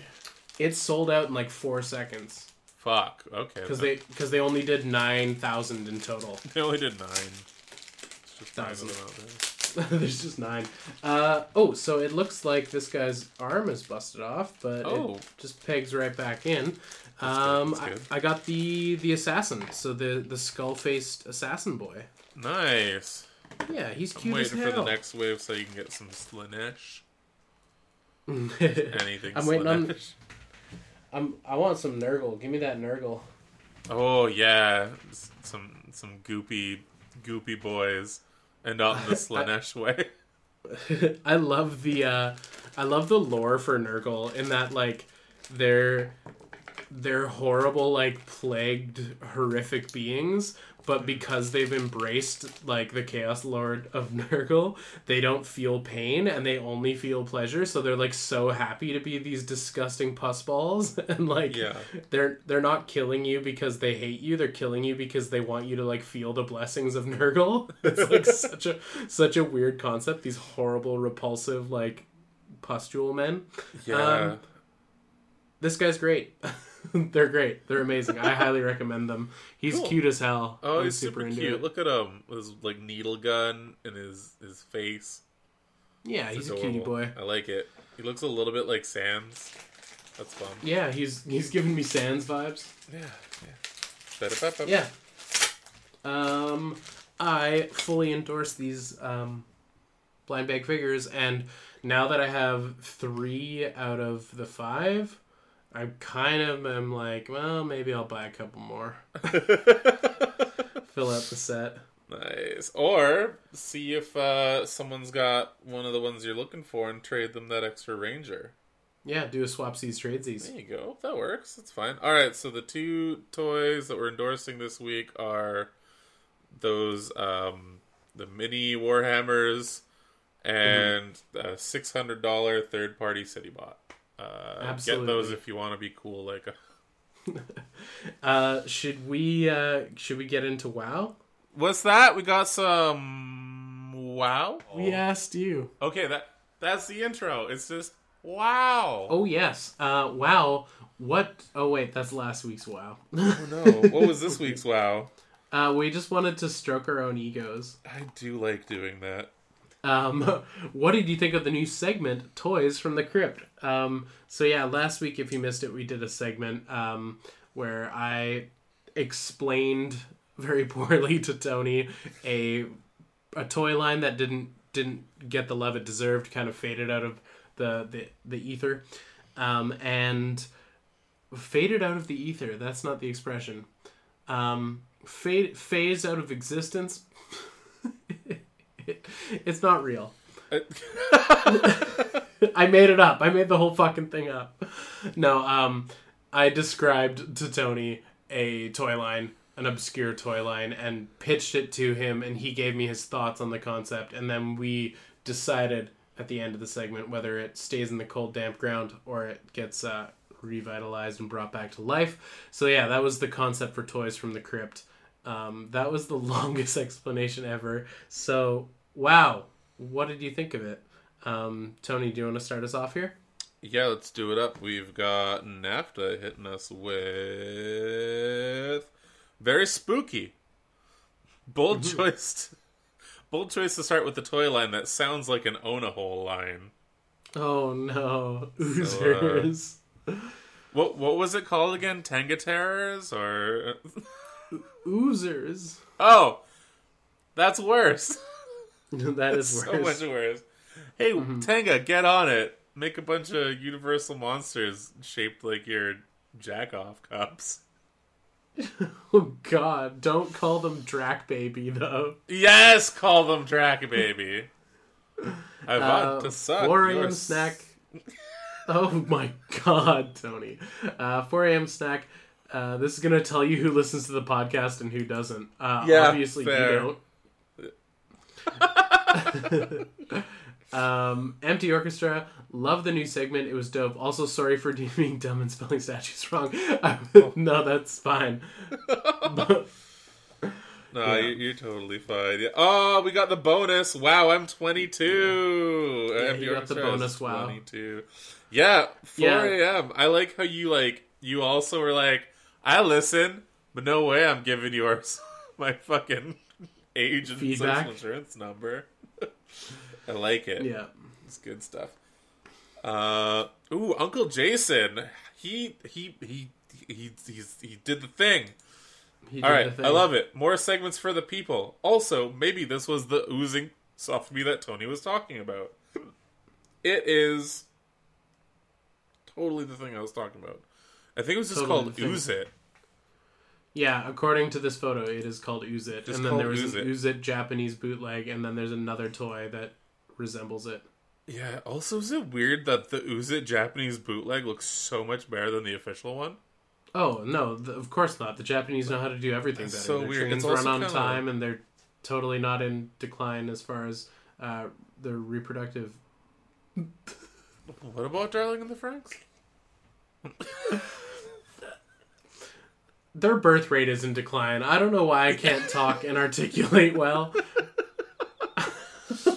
It sold out in like four seconds. Fuck. Okay. because they because they only did nine thousand in total. (laughs) They only did nine. It's just Thousand. out there. (laughs) There's just nine. Uh, oh, so it looks like this guy's arm is busted off, but Oh. it just pegs right back in. Good, Um, that's I, good. I got the the assassin, so the the skull faced assassin boy. Nice. Yeah, he's cute. I'm waiting for the next wave so you can get some Slaanesh. I'm (laughs) Anything I'm waiting on- Slaanesh. I want some Nurgle. Give me that Nurgle. Oh yeah, S- some some goopy goopy boys, and not in the (laughs) Slaanesh way. (laughs) I love the uh I love the lore for Nurgle in that like they're they're horrible like plagued horrific beings but because they've embraced like the chaos lord of (laughs) Nurgle they don't feel pain and they only feel pleasure so they're like so happy to be these disgusting pus balls (laughs) and like Yeah. they're they're not killing you because they hate you they're killing you because they want you to like feel the blessings of (laughs) Nurgle it's like such a such a weird concept these horrible repulsive like pustule men Yeah. Um, this guy's great (laughs) they're great they're amazing i highly recommend them he's Cool. cute as hell oh, I'm he's super, into cute. it. Look at him with his like needle gun and his his face. yeah It's he's a adorable. cutie boy I like it. He looks a little bit like Sans. That's fun. yeah he's he's giving me sans vibes Yeah. Yeah. Yeah um i fully endorse these um blind bag figures and now that i have three out of the five i kind of am like well maybe i'll buy a couple more (laughs) fill out the set Nice. Or see if uh, someone's got one of the ones you're looking for and trade them that extra ranger. Yeah, do a swapsies tradesies. There you go. That works. That's fine. All right. So the two toys that we're endorsing this week are those um, the mini Warhammers and a six hundred dollar third party city bot. Uh, Get those if you want to be cool. Like. (laughs) Uh, should we uh, should we get into WoW? what's that? We got some wow. We asked you. Okay, that that's the intro. It's just wow. Oh yes. Uh, WoW. What? Oh wait, that's last week's WoW. Oh, no! What was this (laughs) week's wow? uh, we just wanted to stroke our own egos. I do like doing that. Um, (laughs) what did you think of the new segment, Toys from the Crypt? Um, so yeah, last week, if you missed it, we did a segment um, where I explained (laughs) very poorly to Tony a a toy line that didn't didn't get the love it deserved, kind of faded out of the the, the ether, um, and faded out of the ether. That's not the expression. Um, fade phased out of existence. (laughs) it's not real. (laughs) I made it up. I made the whole fucking thing up. No, um, I described to Tony a toy line, an obscure toy line, and pitched it to him, and he gave me his thoughts on the concept, and then we decided at the end of the segment whether it stays in the cold, damp ground or it gets uh, revitalized and brought back to life. So yeah, that was the concept for Toys from the Crypt. Um, that was the (laughs) longest explanation ever. So wow, what did you think of it? Um, Tony, do you want to start us off here? Yeah, let's do it up. We've got NAFTA hitting us with very spooky. Bold choice. Bold choice to start with the toy line that sounds like an own a hole line. Oh no, (laughs) oozers! What what was it called again? Tenga Terrors or (laughs) oozers. Oh, that's worse. (laughs) (laughs) that is so worse. much worse. Hey, Tenga, get on it. Make a bunch of universal monsters shaped like your jack off cups. (laughs) Oh god, don't call them Drac Baby though. Yes, call them Drac Baby. I want Uh, to suck 4 a.m. snack. (laughs) Oh my god, Tony. Uh, 4 a.m. snack. Uh, this is gonna tell you who listens to the podcast and who doesn't. Uh, Yeah, obviously fair. you don't. (laughs) um, empty orchestra. Love the new segment. It was dope. Also, sorry for (laughs) being dumb and spelling statues wrong. (laughs) no, that's fine. But- No, Yeah. you- you're totally fine. Yeah. Oh, we got the bonus. Wow, I'm 22. Yeah, MD you got the bonus wow. 22. Yeah, 4 Yeah. a.m. I like how you like. You also were like, I listen, but no way I'm giving yours my fucking age and Feedback. social insurance number. I like it. yeah. It's good stuff. Uh, ooh, Uncle Jason. He he he he he's, he did the thing. He All did right, the thing. All right. I love it. More segments for the people. Also, maybe this was the oozing soft me that Tony was talking about. It is totally the thing I was talking about. I think it was just Totally called. Ooze It. Yeah, according to this photo, it is called Ooze It. Just and then there was Ooze an It. Ooze It Japanese bootleg, and then there's another toy that resembles it. Yeah. Also, is it weird that the Ooze It Japanese bootleg looks so much better than the official one? Oh no, the, of course not. The Japanese know how to do everything better. That's so Their weird. trains It's run on kinda- time, and they're totally not in decline as far as uh, their reproductive. What about Darling in the Franks? (laughs) Their birth rate is in decline. I don't know why I can't talk and articulate well. (laughs)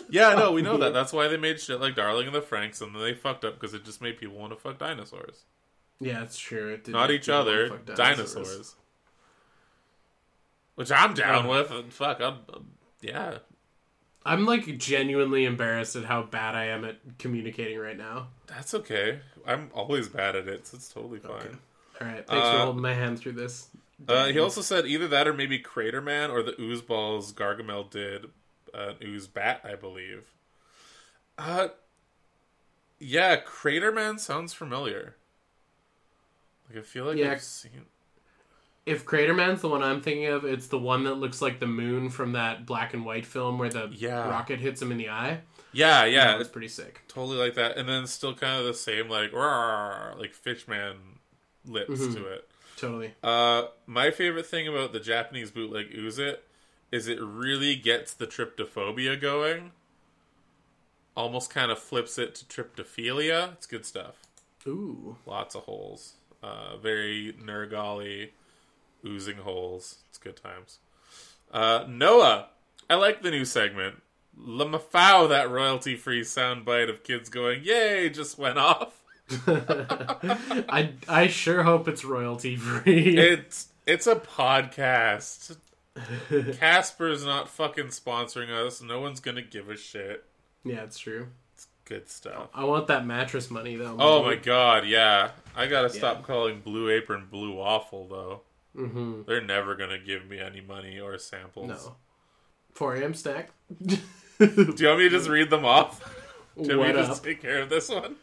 Yeah, no, we know that. That's why they made shit like Darling in the Franks, and then they fucked up because it just made people want to fuck dinosaurs. Yeah, it's true. It did Not each other, fuck dinosaurs. Which I'm down Um, with. And fuck, I'm, I'm- yeah. I'm like genuinely embarrassed at how bad I am at communicating right now. That's okay. I'm always bad at it, so it's totally fine. All right, thanks for Uh, holding my hand through this. Uh, he also said either that or maybe Crater Man or the Ooze Balls Gargamel did uh, an Ooze Bat, I believe. Uh, yeah, Crater Man sounds familiar. Like I feel like Yeah. I've seen. If Craterman's the one I'm thinking of, it's the one that looks like the moon from that black and white film where the Yeah. rocket hits him in the eye. Yeah, yeah, that was it's pretty sick. totally like that, and then still kind of the same like "Rawr," like Fishman lips Mhm. to it. Totally. Uh, my favorite thing about the Japanese bootleg Ooze It is it really gets the tryptophobia going. Almost kind of flips it to tryptophilia. It's good stuff. Ooh. Lots of holes. Uh, very Nergali, oozing holes. It's good times. Uh, Noah, I like the new segment. Lamafow, that royalty free soundbite of kids going, Yay, just went (laughs) off. (laughs) I I sure hope it's royalty free. It's it's a podcast. Casper's not fucking sponsoring us. No one's gonna give a shit. yeah, it's true. It's good stuff. I want that mattress money though. Oh my god, yeah. I gotta stop calling Blue Apron Blue Waffle though. Mm-hmm. They're never gonna give me any money or samples. No. 4 a.m. snack. Do you want me to just (laughs) read them off? Do you want me to just take care of this one?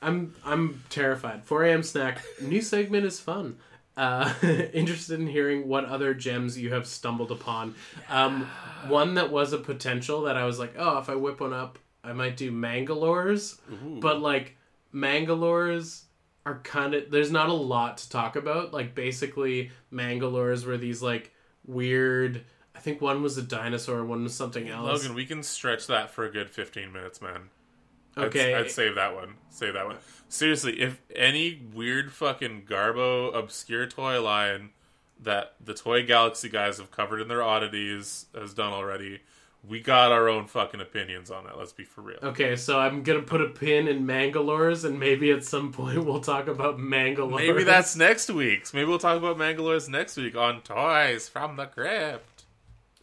I'm I'm terrified. 4 a.m. snack. New segment is fun. Uh, (laughs) interested in hearing what other gems you have stumbled upon. Um, one that was a potential that I was like, oh, if I whip one up, I might do Mangalores. Ooh. But like Mangalores are kind of there's not a lot to talk about. Like basically Mangalores were these like weird. I think one was a dinosaur, one was something else. Logan, we can stretch that for a good 15 minutes, man. I'd- Okay. I'd, save that one. Save that one. Seriously, if any weird fucking Garbo obscure toy line that the Toy Galaxy guys have covered in their oddities has done already, we got our own fucking opinions on it. Let's be for real. Okay, so I'm gonna put a pin in Mangalores, and maybe at some point we'll talk about Mangalores. Maybe that's next week's. Maybe we'll talk about Mangalores next week on Toys from the Crypt.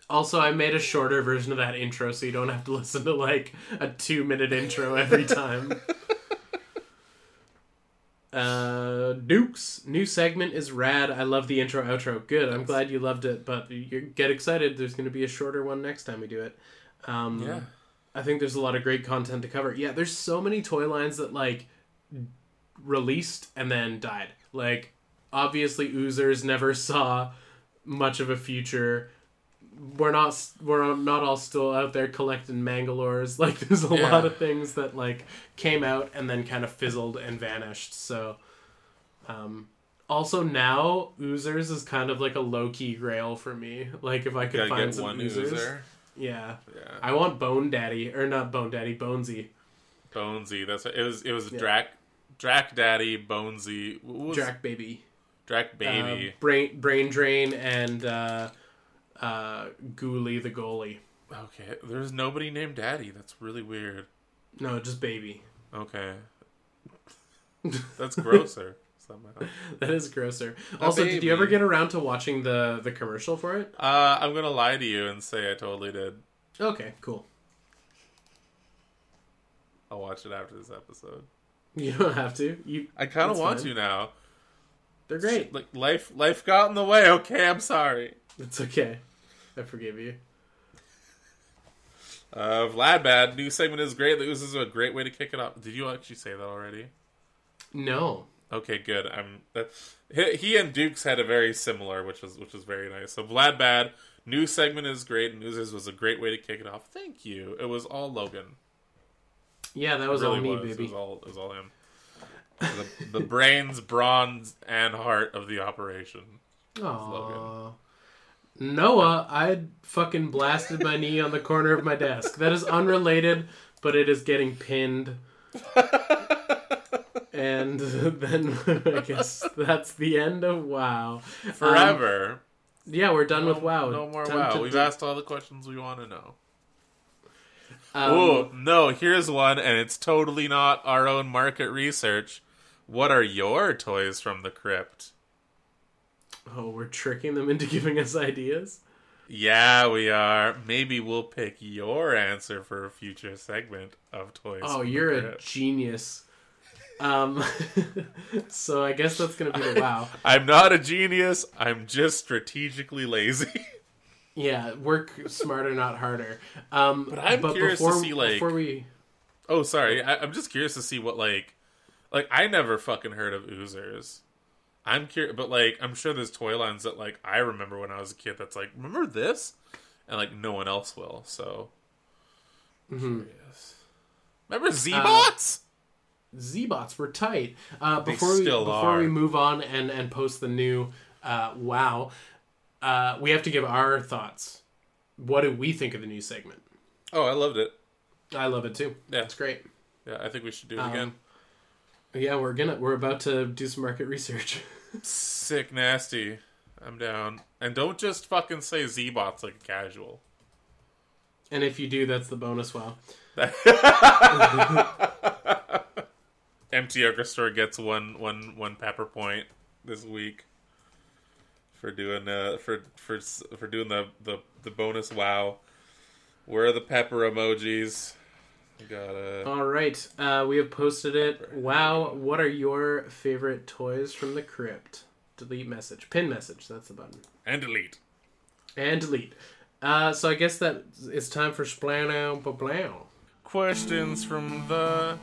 Also, I made a shorter version of that intro, so you don't have to listen to like a two-minute intro every (laughs) time. uh, Dukes new segment is rad. I love the intro outro. Good. I'm glad you loved it, but you get excited. There's going to be a shorter one next time we do it. Um, Yeah. I think there's a lot of great content to cover. Yeah, there's so many toy lines that like released and then died. Like obviously Oozers never saw much of a future. We're not we're not all still out there collecting Mangalores. (laughs) Like there's a Yeah. lot of things that like came out and then kind of fizzled and vanished. So um also now Oozers is kind of like a low key grail for me. Like if I could find some one Oozers. Oozer. Yeah. Yeah. I want Bone Daddy or not Bone Daddy, Bonesy. Bonesy. That's what, it was. It was Yeah. Drac, Drac Daddy, Bonesy, what was Drac Baby. Drac Baby. Uh, brain Brain Drain and uh uh Ghoulie the goalie. okay, there's nobody named Daddy. That's really weird. No, just baby. Okay, (laughs) that's grosser. That is grosser. Also, did you ever get around to watching the the commercial for it? Uh, I'm gonna lie to you and say I totally did. Okay, cool. I'll watch it after this episode. You don't have to. You I kind of want fine. to now. they're great. Like life, life got in the way. Okay, I'm sorry. It's okay. I forgive you. Uh, Vlad Bad new segment is great. This is a great way to kick it off. Did you actually say that already? No. Okay, good. I'm. That, he, he and Dukes had a very similar, which was which was very nice. So Vlad Bad new segment is great. News was a great way to kick it off. Thank you. It was all Logan. Yeah, that was really all me, was. It baby. was all it was all him. The, the brains, (laughs) bronze, and heart of the operation. Aww. Noah, I fucking blasted my knee on the corner of my desk. That is unrelated, but it is getting pinned. and then (laughs) I guess that's the end of WoW. Forever. Yeah, we're done with WoW. No more Time wow. We've do- asked all the questions we want to know. um, oh no! Here's one, and it's totally not our own market research. What are your toys from the crypt? Oh, we're tricking them into (laughs) giving us ideas. Yeah, we are. Maybe we'll pick your answer for a future segment of toys. Oh, you're a Crypt. genius. Um, (laughs) so I guess that's gonna be the (laughs) WoW. I'm not a genius. I'm just strategically lazy. Yeah, work smarter, not harder. Um, But I'm curious to see, like- before we. oh, sorry. I, I'm just curious to see what like, like I never fucking heard of oozers. I'm curious, but like I'm sure there's toy lines that like I remember when I was a kid. That's like remember this, and like no one else will. So Mm-hmm. curious. Remember Z-Bots? Z-bots were tight. Uh, before we still before we move on and and post the new uh, wow, uh, we have to give our thoughts. What do we think of the new segment? oh, I loved it. I love it too. Yeah. it's great. Yeah, I think we should do it Um, again. Yeah, we're gonna we're about to do some market research. (laughs) Sick, nasty. I'm down. And don't just fucking say Z-Bots like a casual. and if you do, that's the bonus wow. (laughs) Empty Yoga Store gets one one one pepper point this week for doing uh for for for doing the the, the bonus wow. Where are the pepper emojis? We got uh All right, uh, we have posted it. Wow, what are your favorite toys from the crypt? Delete message, pin message. That's the button. and delete. And delete. Uh, so I guess that it's time for Splano Bablow. Questions from the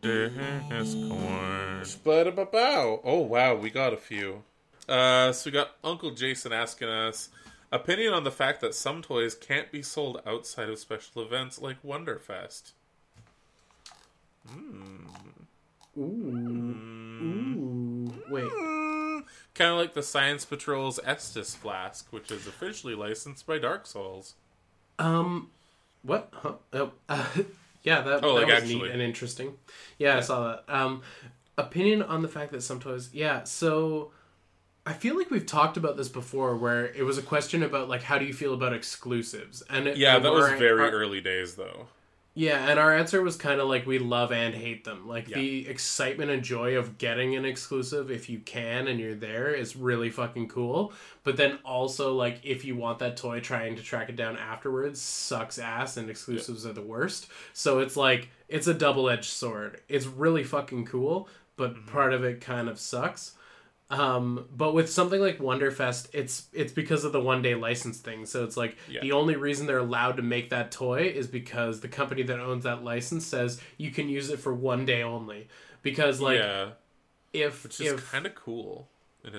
Discord. Ba-da-ba-bow. Oh wow, we got a few. Uh, so we got Uncle Jason asking us opinion on the fact that some toys can't be sold outside of special events like Wonderfest. Ooh. Ooh. Wait. Kind of like the Science Patrol's Estus flask, which is officially licensed by Dark Souls. Um. What? Huh? Oh. Uh, (laughs) yeah. That, Oh, that like was actually. neat and interesting. Yeah, I saw that. Um, opinion on the fact that some toys. Yeah. So. I feel like we've talked about this before, where it was a question about like how do you feel about exclusives, and it, Yeah, that was very early days, though. Yeah, and our answer was kind of like we love and hate them. Like Yeah. the excitement and joy of getting an exclusive if you can and you're there is really fucking cool. But then also like if you want that toy trying to track it down afterwards sucks ass and exclusives are the worst. So it's like it's a double-edged sword. It's really fucking cool, but Mm-hmm. part of it kind of sucks. Um, but with something like Wonderfest, it's it's because of the one day license thing. So it's like Yeah. the only reason they're allowed to make that toy is because the company that owns that license says you can use it for one day only. Because like yeah, if which is kind of cool.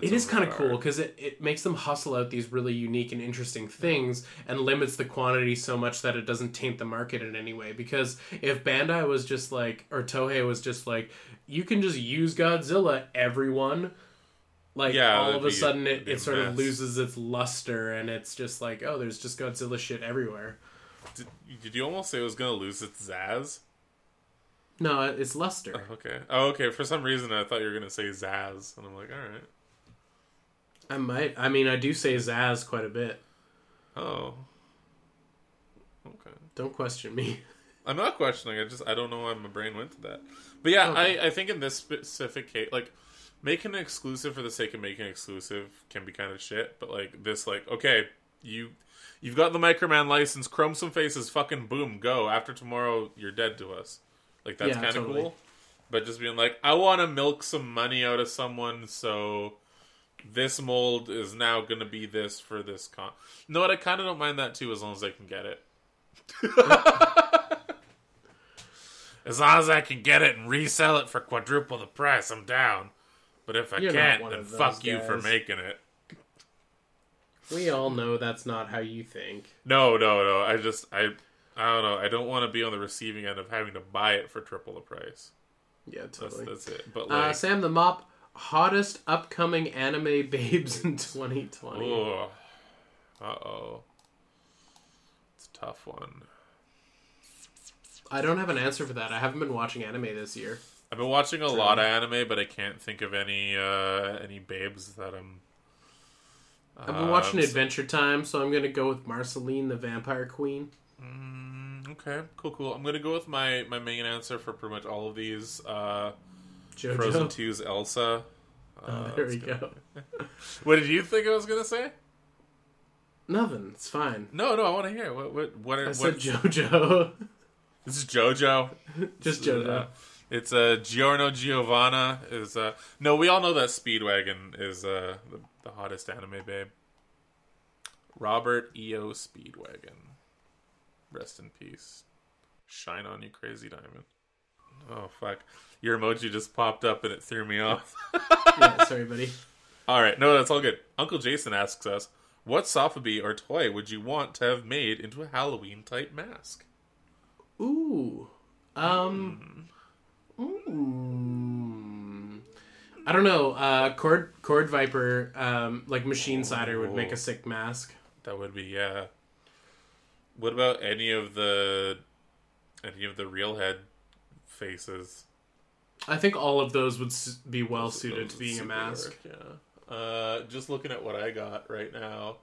it is kind of cool because it, it makes them hustle out these really unique and interesting things and limits the quantity so much that it doesn't taint the market in any way. Because if Bandai was just like, or Toho was just like, you can just use Godzilla, everyone, like Yeah, all of a be- sudden it, it sort of loses its luster and it's just like, oh, there's just Godzilla shit everywhere. Did, did you almost say it was gonna lose its zazz No, it's luster. Oh, okay. Oh, okay. For some reason, I thought you were gonna say zazz and I'm like, all right. I might. I mean, I do say zazz quite a bit. Oh. Okay. Don't question me. (laughs) I'm not questioning. I just I don't know why my brain went to that. But yeah, Okay. I I think in this specific case, like making an exclusive for the sake of making an exclusive can be kind of shit. But like this, like okay, you you've got the Microman license, Chrome some faces, fucking boom, go. After tomorrow, you're dead to us. Like that's Yeah, kind of totally. cool. But just being like, I want to milk some money out of someone, so this mold is now going to be this for this con. No, what I kind of don't mind that too, as long as I can get it. (laughs) as long as I can get it and resell it for quadruple the price, I'm down. But if I You're can't, then fuck you for making it. We all know that's not how you think. No, no, no. I just I I don't know. I don't want to be on the receiving end of having to buy it for triple the price. Yeah, totally. that's it. But Uh, Sam the Mop, hottest upcoming anime (laughs) babes in 2020. oh, uh oh, it's a tough one. I don't have an answer for that. I haven't been watching anime this year. I've been watching a lot of anime, but I can't think of any uh any babes that I'm. I've been watching uh, Adventure Time, so I'm gonna go with Marceline, the Vampire Queen. Mm, okay, cool, cool. I'm gonna go with my my main answer for pretty much all of these. Uh, JoJo. Frozen 2's Elsa. Oh, Uh, there that's we good. go. (laughs) What did you think I was gonna say? Nothing. It's fine. No, no, I want to hear what what what. Are, I what said JoJo. (laughs) this is JoJo. (laughs) Just JoJo. uh, it's uh, Giorno Giovanna is uh no we all know that Speedwagon is uh the, the hottest anime babe. Robert E.O. Speedwagon. Rest in peace. Shine on you crazy diamond. Oh fuck. Your emoji just popped up and it threw me off. (laughs) yeah, sorry, buddy. All right, no, that's all good. Uncle Jason asks us, "What sofubi or toy would you want to have made into a Halloween type mask?" Ooh. Um. Mm, I don't know. Uh, Cord Cord Viper, um, like Machine Cider would make a sick mask. That would be yeah. What about any of the any of the real head faces? I think all of those would be well suited Those to being a mask. work, yeah. Uh, just looking at what I got right now,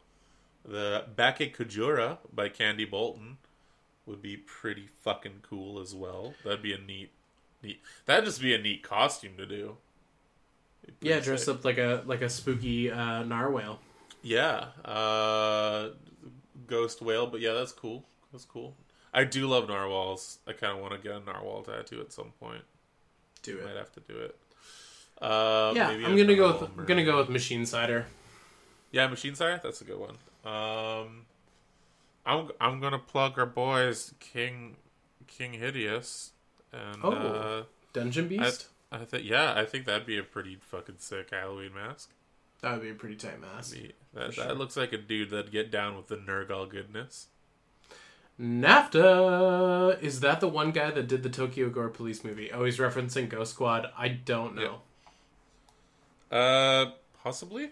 the Bake Kujira by Candy Bolton would be pretty fucking cool as well. That'd be a neat, neat. That'd just be a neat costume to do. Yeah, dress up like a like a spooky uh, narwhal. Yeah, uh, ghost whale, but yeah, that's cool. That's cool. I do love narwhals. I kind of want to get a narwhal tattoo at some point. Do it. Might have to do it. Uh, Yeah, maybe I'm gonna go with I'm gonna go with Machine Cider. Yeah, Machine Sire, that's a good one. Um, I'm I'm gonna plug our boys King King Hideous, and Oh. uh, Dungeon Beast. I think yeah, I think that'd be a pretty fucking sick Halloween mask. that would be a pretty tight mask. Be- that sure. that looks like a dude that'd get down with the Nurgle goodness. NAFTA is that the one guy that did the Tokyo Gore Police movie? Oh, he's referencing Ghost Squad. I don't know. Uh, possibly.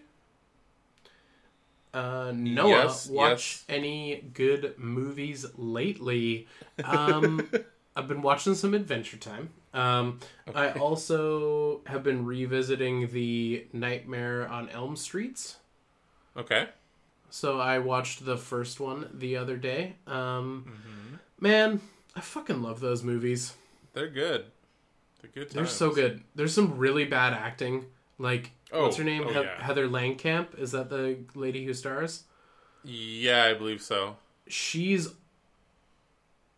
Uh, Noah, Yes, watch yes. any good movies lately? Um, (laughs) I've been watching some Adventure Time. Um, I also have been revisiting the Nightmare on Elm Streets. Okay. So I watched the first one the other day. Um, Mm-hmm. man, I fucking love those movies. They're good. They're good. They're so good. There's some really bad acting. Like, Oh, what's her name? oh, He- yeah. Heather Langenkamp. Is that the lady who stars? Yeah, I believe so. She's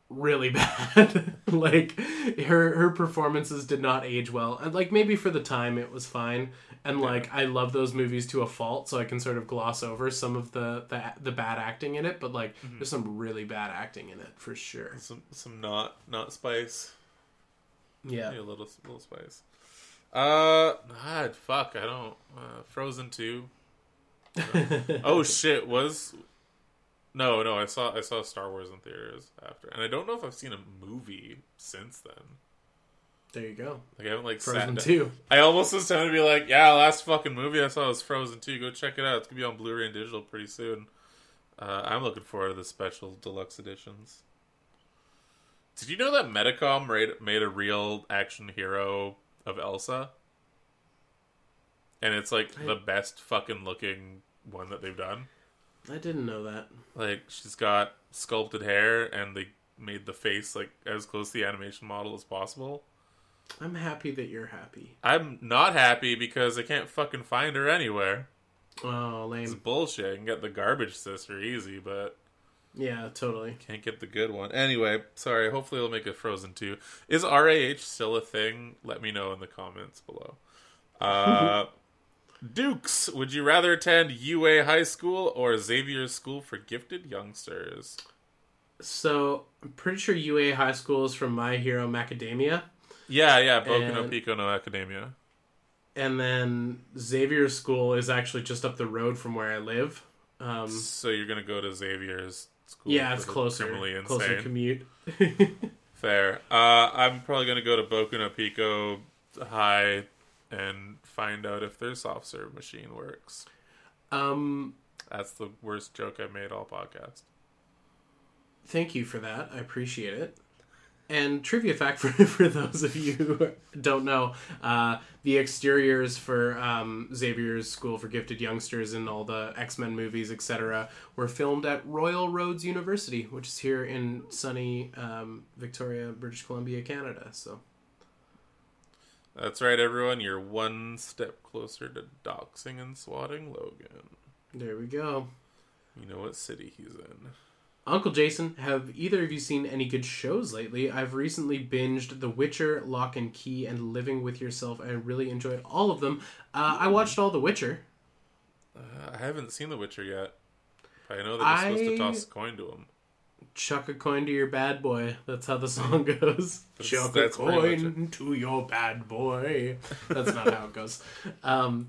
really (laughs) bad. like her her performances did not age well. And like maybe for the time it was fine. And like I love those movies to a fault, so I can sort of gloss over some of the the, the bad acting in it. But like, Mm-hmm. there's some really bad acting in it for sure. Some some not not spice. Yeah. Maybe a little little spice. Uh, God, fuck, I don't. Uh, Frozen two. (laughs) Oh shit, was. No, no, I saw I saw Star Wars in theaters after, and I don't know if I've seen a movie since then. there you go. Like I haven't like Frozen two. I almost was tempted to be like, yeah, last fucking movie I saw was Frozen 2. Go check it out. It's gonna be on Blu-ray and digital pretty soon. Uh, I'm looking forward to the special deluxe editions. Did you know that Medicom made, made a real action hero of Elsa? And it's like the best fucking looking one that they've done. I didn't know that. Like she's got sculpted hair, and they made the face like as close to the animation model as possible. I'm happy that you're happy. I'm not happy because I can't fucking find her anywhere. Oh, lame. It's bullshit. I can get the garbage sister easy, but Yeah, totally. can't get the good one. Anyway, sorry. Hopefully, they'll make it Frozen 2. Is RAH still a thing? Let me know in the comments below. Uh, (laughs) Dukes, would you rather attend UA High School or Xavier School for Gifted Youngsters? So I'm pretty sure UA High School is from My Hero Macadamia, Yeah, yeah. Boku no And- Pico no Academia. and then Xavier School is actually just up the road from where I live. Um, So you're gonna go to Xavier's school? yeah, it's closer. Closer commute. Fair. Uh, I'm probably gonna go to Boku no Pico High and find out if their soft serve machine works. um, That's the worst joke I made all podcast. thank you for that. I appreciate it. And trivia fact (laughs) for, for those of you who don't know, uh, the exteriors for um, Xavier's School for Gifted Youngsters and all the X Men movies, etc., were filmed at Royal Roads University, which is here in sunny um, Victoria, British Columbia, Canada. So That's right, everyone. You're one step closer to doxing and swatting Logan. there we go. You know what city he's in. Uncle Jason, have either of you seen any good shows lately? I've recently binged The Witcher, Locke and Key, and Living with Yourself. I really enjoyed all of them. Uh, I watched all The Witcher. Uh, I haven't seen The Witcher yet. I know that you're supposed to toss a coin to him. Chuck a coin to your bad boy. That's how the song (laughs) goes. That's- Chuck that's a coin to your bad boy. That's not how it goes. Um,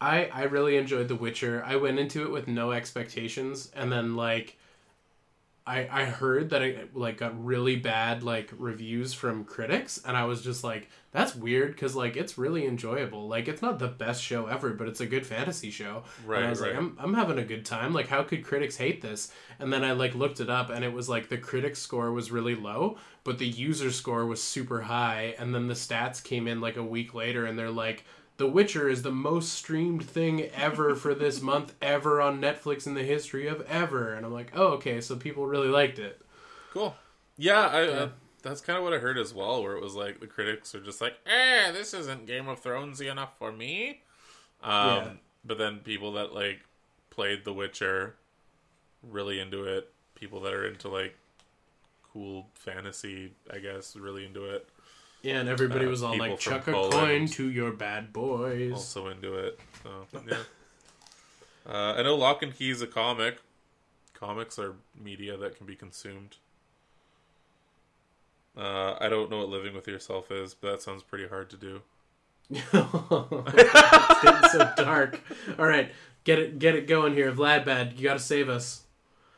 I I really enjoyed The Witcher. I went into it with no expectations, and then like, I I heard that it like got really bad like reviews from critics, and I was just like, that's weird because like it's really enjoyable. Like it's not the best show ever, but it's a good fantasy show. Right, And I was right. like, I'm I'm having a good time. Like, how could critics hate this? And then I like looked it up, and it was like the critic score was really low, but the user score was super high. And then the stats came in like a week later, and they're like. The Witcher is the most streamed thing ever for this (laughs) month ever on Netflix in the history of ever. And I'm like, oh, okay, so people really liked it. Cool. Yeah, I, uh, Yeah. That's kind of what I heard as well, where it was like the critics are just like, "Eh, this isn't Game of Thronesy enough for me." Um, Yeah. But then people that like played The Witcher really into it. People that are into like cool fantasy, I guess, really into it. Yeah, and everybody Uh, was all like, chuck a Poland. coin to your bad boys. Also into it. So yeah. (laughs) uh, I know Locke and Key is a comic. Comics are media that can be consumed. Uh, I don't know what living with yourself is, but that sounds pretty hard to do. (laughs) it's getting so dark. All right, get it, get it going here, Vlad. Bad, you got to save us.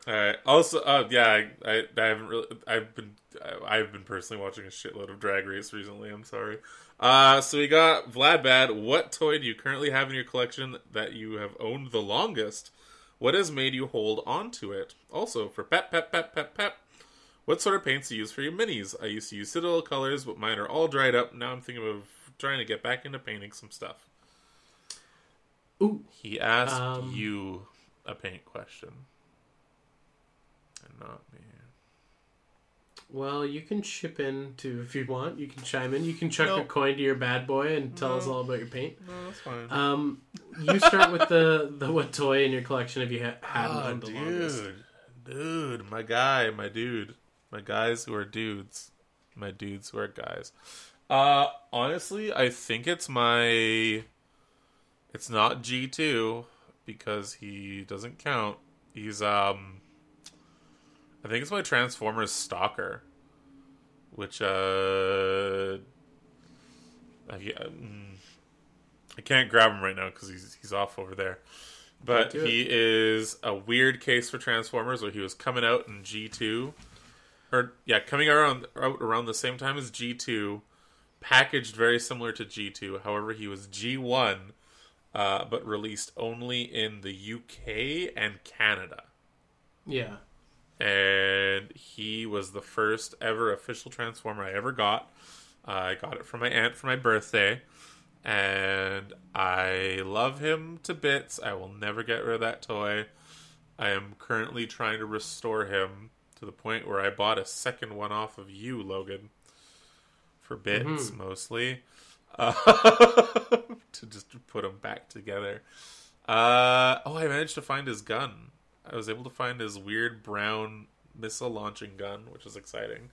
All right. Also, uh, yeah, I, I, I haven't really. I've been, I- I've been personally watching a shitload of Drag Race recently. I'm sorry. Uh, so we got Vlad Bad. What toy do you currently have in your collection that you have owned the longest? What has made you hold on to it? Also, for pep, pep, pep, pep, pep. What sort of paints do you use for your minis? I used to use Citadel colors, but mine are all dried up. Now I'm thinking of trying to get back into painting some stuff. Ooh, He asked Um, you a paint question, and not me. well, you can chip in to if you want. You can chime in. You can chuck a coin to your bad boy and tell us all about your paint. No, that's fine. Um, you start with the the what toy in your collection have you ha- Ah, owned the longest. dude, dude, my guy, my dude, my guys who are dudes, my dudes who are guys. Uh, honestly, I think it's my. It's not G two because he doesn't count. He's um. I think it's my Transformers Stalker, which uh. I, mm, I can't grab him right now because he's he's off over there. But he is a weird case for Transformers where he was coming out in G two, or yeah, coming around out around the same time as G two, packaged very similar to G two. However, he was G one, uh, but released only in the UK and Canada. Yeah. And he was the first ever official Transformer I ever got. Uh, I got it from my aunt for my birthday, and I love him to bits. I will never get rid of that toy. I am currently trying to restore him to the point where I bought a second one off of you, Logan, for bits mostly, uh, (laughs) to just put them back together. Uh, oh, I managed to find his gun. I was able to find his weird brown missile launching gun, which is exciting.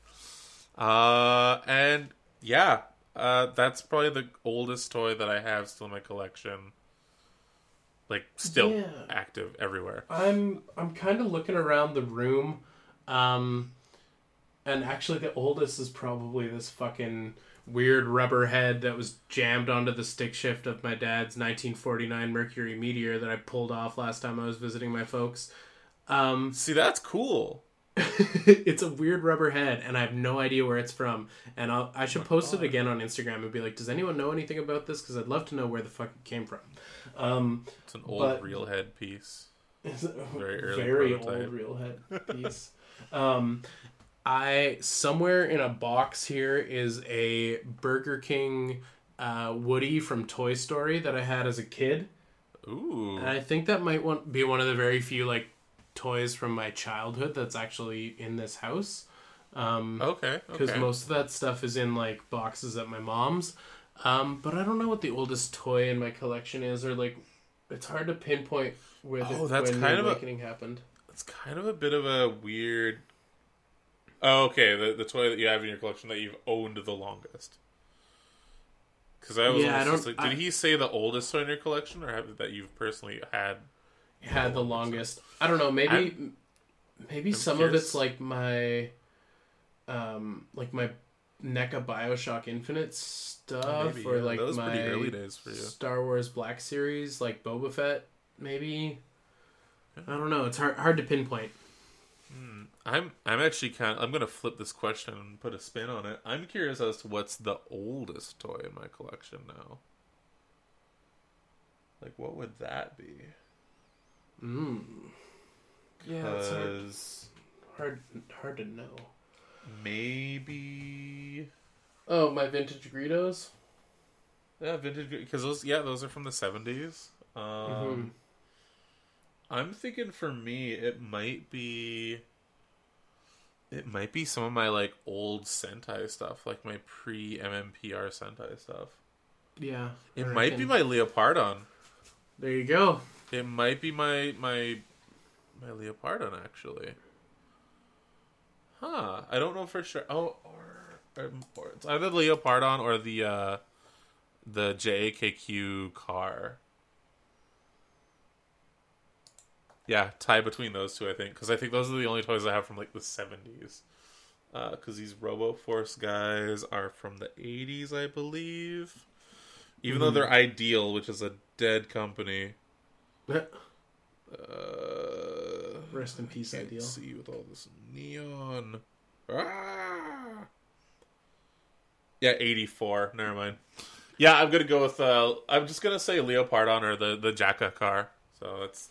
Uh, and yeah, uh, that's probably the oldest toy that I have still in my collection. Like still Yeah. active everywhere. I'm I'm kind of looking around the room, um, and actually the oldest is probably this fucking weird rubber head that was jammed onto the stick shift of my dad's 1949 Mercury Meteor that I pulled off last time I was visiting my folks. Um, See, that's cool. (laughs) it's a weird rubber head, and I have no idea where it's from. And I'll, I should post it again on Instagram and be like, "Does anyone know anything about this? Because I'd love to know where the fuck it came from." Um, It's an old But- real head piece. (laughs) Very early very old real head (laughs) piece. Um, I somewhere in a box here is a Burger King uh, Woody from Toy Story that I had as a kid, Ooh. and I think that might want, be one of the very few like toys from my childhood that's actually in this house. Um, Okay. because Okay. most of that stuff is in like boxes at my mom's. Um, but I don't know what the oldest toy in my collection is, or like, it's hard to pinpoint where the Oh, that's when kind the of a- awakening happened. It's kind of a bit of a weird. Oh, okay. The the toy that you have in your collection that you've owned the longest. Because I was Yeah, I don't- like, did I- he say the oldest toy in your collection, or have that you've personally had? had the longest. I don't know. Maybe maybe I'm some of it's like my, um, like my NECA Bioshock Infinite stuff, Maybe, or yeah, like my early days for you. Star Wars Black Series, like Boba Fett, maybe. I don't know. It's hard hard to pinpoint. I'm I'm actually kind. Of, I'm gonna flip this question and put a spin on it. I'm curious as to what's the oldest toy in my collection now. Like, what would that be? Mm. Yeah, it's hard, hard hard to know. maybe Oh, my vintage Greedos. yeah, vintage. Because those yeah, those are from the seventies. Um, Mhm. I'm thinking for me, it might be. It might be some of my like old Sentai stuff, like my pre MMPR Sentai stuff. Yeah, I It might be my Leopardon. There you go. It might be my my my Leopardon actually. Huh? I don't know for sure. Oh, or, or, or it's either the Leopardon or the uh the JAKQ car. Yeah, tie between those two, I think, because I think those are the only toys I have from like the seventies. Because these Robo Force guys are from the eighties, I believe. Even though they're Ideal, which is a dead company. (laughs) Uh, Rest in peace, can't Ideal. see with all this neon. Ah! Yeah, eighty four. Never mind. Yeah, I'm gonna go with. Uh, I'm just gonna say Leopardon or the the JAKQ car. So that's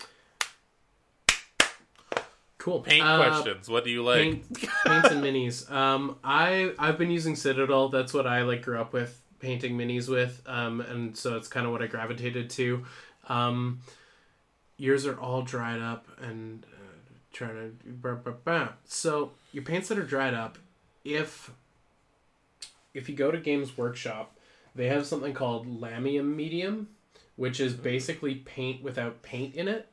Cool. paint Uh, questions. What do you like? Paint, paints and minis. Um, I I've been using Citadel. That's what I like grew up with painting minis with. Um, and so it's kind of what I gravitated to. Um, yours are all dried up and uh, trying to. Bah, bah, bah. So your paints that are dried up, if if you go to Games Workshop, they have something called Lahmian Medium, which is basically paint without paint in it.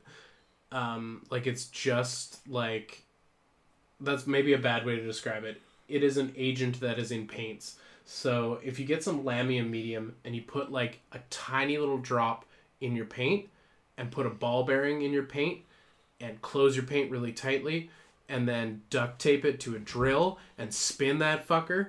Um, like it's just like that's maybe a bad way to describe it. It is an agent that is in paints. So if you get some Lahmian Medium and you put like a tiny little drop in your paint and put a ball bearing in your paint and close your paint really tightly and then duct tape it to a drill and spin that fucker,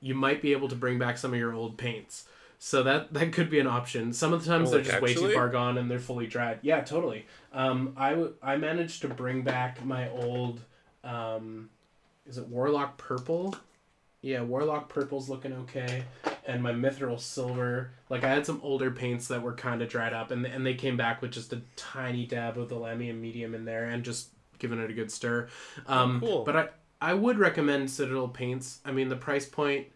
you might be able to bring back some of your old paints. So that that could be an option. Some of the times Oh, they're like, just way too far gone and they're fully dried. Yeah, totally. Um, I w- I managed to bring back my old, um, is it Warlock Purple? Yeah, Warlock Purple's looking okay, and my Mithril Silver. Like I had some older paints that were kind of dried up, and and they came back with just a tiny dab of the Lahmian Medium in there, and just giving it a good stir. Um, cool. But I I would recommend Citadel paints. I mean the price point.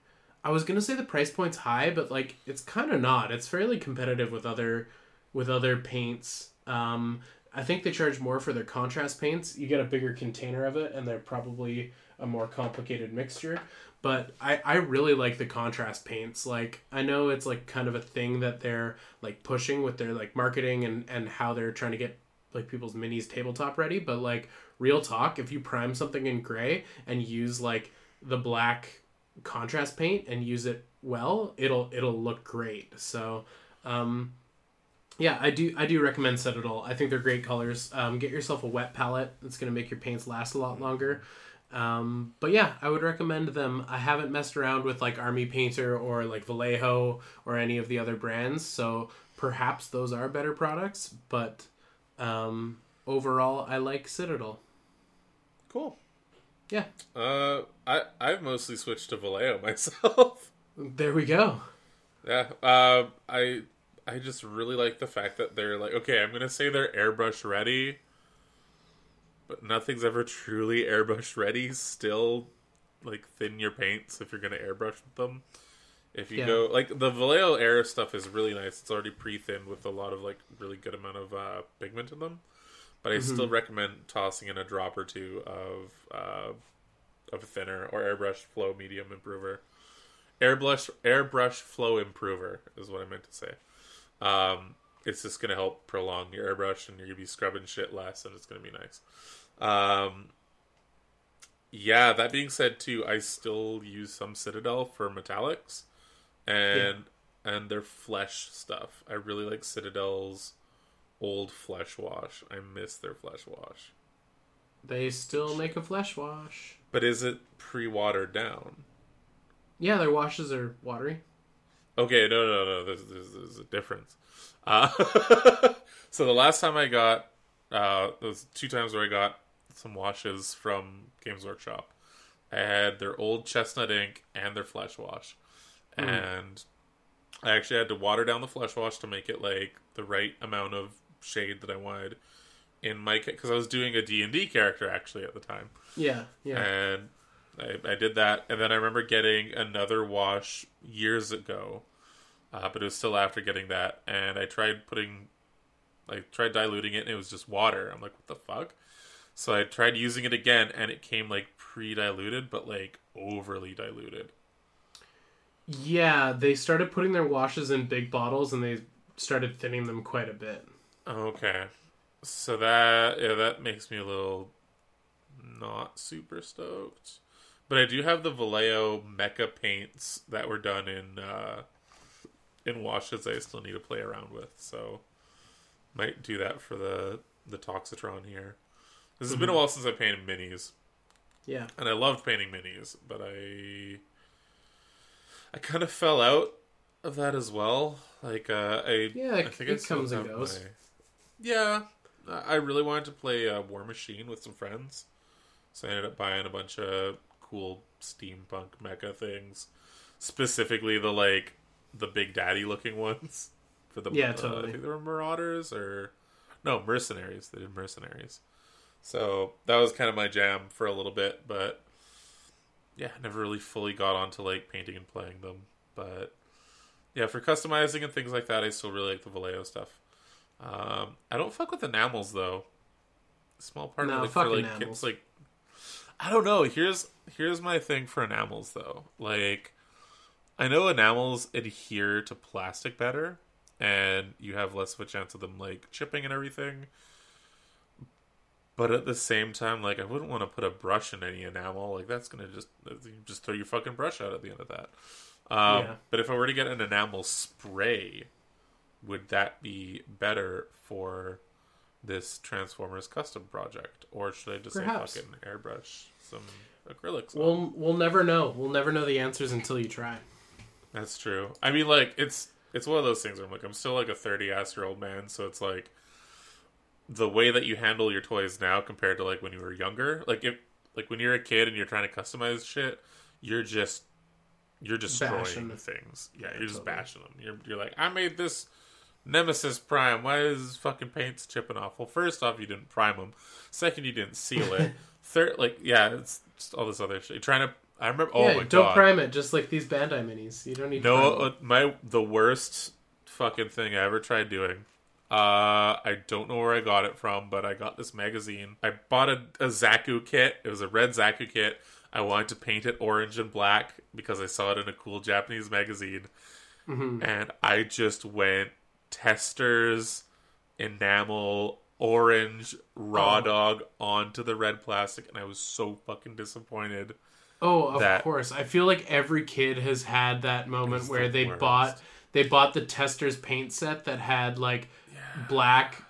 I was gonna say the price point's high, but like it's kind of not. It's fairly competitive with other with other paints. Um, I think they charge more for their contrast paints. You get a bigger container of it, and they're probably a more complicated mixture. But I, I really like the contrast paints. Like I know it's like kind of a thing that they're like pushing with their like marketing and and how they're trying to get like people's minis tabletop ready. But like real talk, if you prime something in gray and use like the black contrast paint and use it well, it'll it'll look great. So um yeah, I do. I do recommend Citadel. I think they're great colors. Um, get yourself a wet palette. It's gonna make your paints last a lot longer. Um, but yeah, I would recommend them. I haven't messed around with like Army Painter or like Vallejo or any of the other brands, so perhaps those are better products. But um, overall, I like Citadel. Cool. Yeah, Uh, I I've mostly switched to Vallejo (laughs) myself. there we go. yeah. Uh, I I just really like the fact that they're like, okay, I'm gonna say they're airbrush ready, but nothing's ever truly airbrush ready. Still, like thin your paints if you're gonna airbrush with them. If you Yeah. go like the Vallejo Air stuff is really nice. It's already pre-thinned with a lot of like really good amount of uh, pigment in them. But I still recommend tossing in a drop or two of uh, of thinner or airbrush flow medium improver. Airbrush airbrush flow improver is what I meant to say. Um, it's just gonna help prolong your airbrush, and you're gonna be scrubbing shit less, and it's gonna be nice. Um, yeah. That being said, too, I still use some Citadel for metallics, and and their flesh stuff. I really like Citadel's old flesh wash. I miss their flesh wash. They still make a flesh wash. But is it pre-watered down? Yeah, their washes are watery. Okay, no, no, no. There's, there's, there's a difference. Uh, (laughs) so the last time I got, uh, those two times where I got some washes from Games Workshop, I had their old chestnut ink and their flesh wash, and I actually had to water down the flesh wash to make it like the right amount of shade that I wanted in my because I was doing a D and D character actually at the time Yeah, yeah. and I, I did that and then i remember getting another wash years ago uh, but it was still after getting that and i tried putting i tried diluting it and it was just water i'm like what the fuck so i tried using it again and it came like pre-diluted but like overly diluted Yeah, they started putting their washes in big bottles and they started thinning them quite a bit. Okay. So that yeah that makes me a little not super stoked. But i do have the vallejo mecha paints that were done in uh in washes i still need to play around with. So might do that for the the toxitron here. This has been a while since i painted minis. Yeah. and i loved painting minis but i i kind of fell out of that as well. Like uh i Yeah, I it, think it comes and goes. my- Yeah, I really wanted to play uh, Warmachine with some friends, so I ended up buying a bunch of cool steampunk mecha things, specifically the like the Big Daddy looking ones (laughs) for the Yeah, uh, totally. I think they were Marauders or no Mercenaries. They did Mercenaries, so that was kind of my jam for a little bit, but yeah, never really fully got onto like painting and playing them, but yeah, for customizing and things like that, I still really like the Vallejo stuff. Um, I don't fuck with enamels though. Small part No, of like, for like enamels. kids, like I don't know. Here's here's my thing for enamels though. Like I know enamels adhere to plastic better, and you have less of a chance of them like chipping and everything. But at the same time, like I wouldn't want to put a brush in any enamel. Like that's gonna just you just throw your fucking brush out at the end of that. Um, Yeah. But if I were to get an enamel spray, would that be better for this Transformers custom project, or should I just Perhaps. say fucking airbrush some acrylics? on? We'll we'll never know. We'll never know the answers until you try. That's true. I mean, like it's it's one of those things where I'm like I'm still like a 30 ass year old man, so it's like the way that you handle your toys now compared to like when you were younger. Like if like when you're a kid and you're trying to customize shit, you're just you're destroying Bashing. the things. Yeah, you're just totally. bashing them. You're you're like I made this Nemesis Prime. Why is fucking paint's chipping off? Well, first off, you didn't prime them. Second, you didn't seal it. (laughs) Third, like yeah, it's just all this other shit. You're trying to. I remember. Oh yeah, my don't god! prime it just like these Bandai minis. You don't need to No, uh, my the worst fucking thing I ever tried doing. Uh, I don't know where I got it from, but I got this magazine. I bought a, a Zaku kit. It was a red Zaku kit. I wanted to paint it orange and black because I saw it in a cool Japanese magazine, Mm-hmm. and I just went Testors, enamel, orange, raw Oh. dog onto the red plastic, and I was so fucking disappointed. Oh, of that- course. I feel like every kid has had that moment where the they worst. bought they bought the Testors' paint set that had like black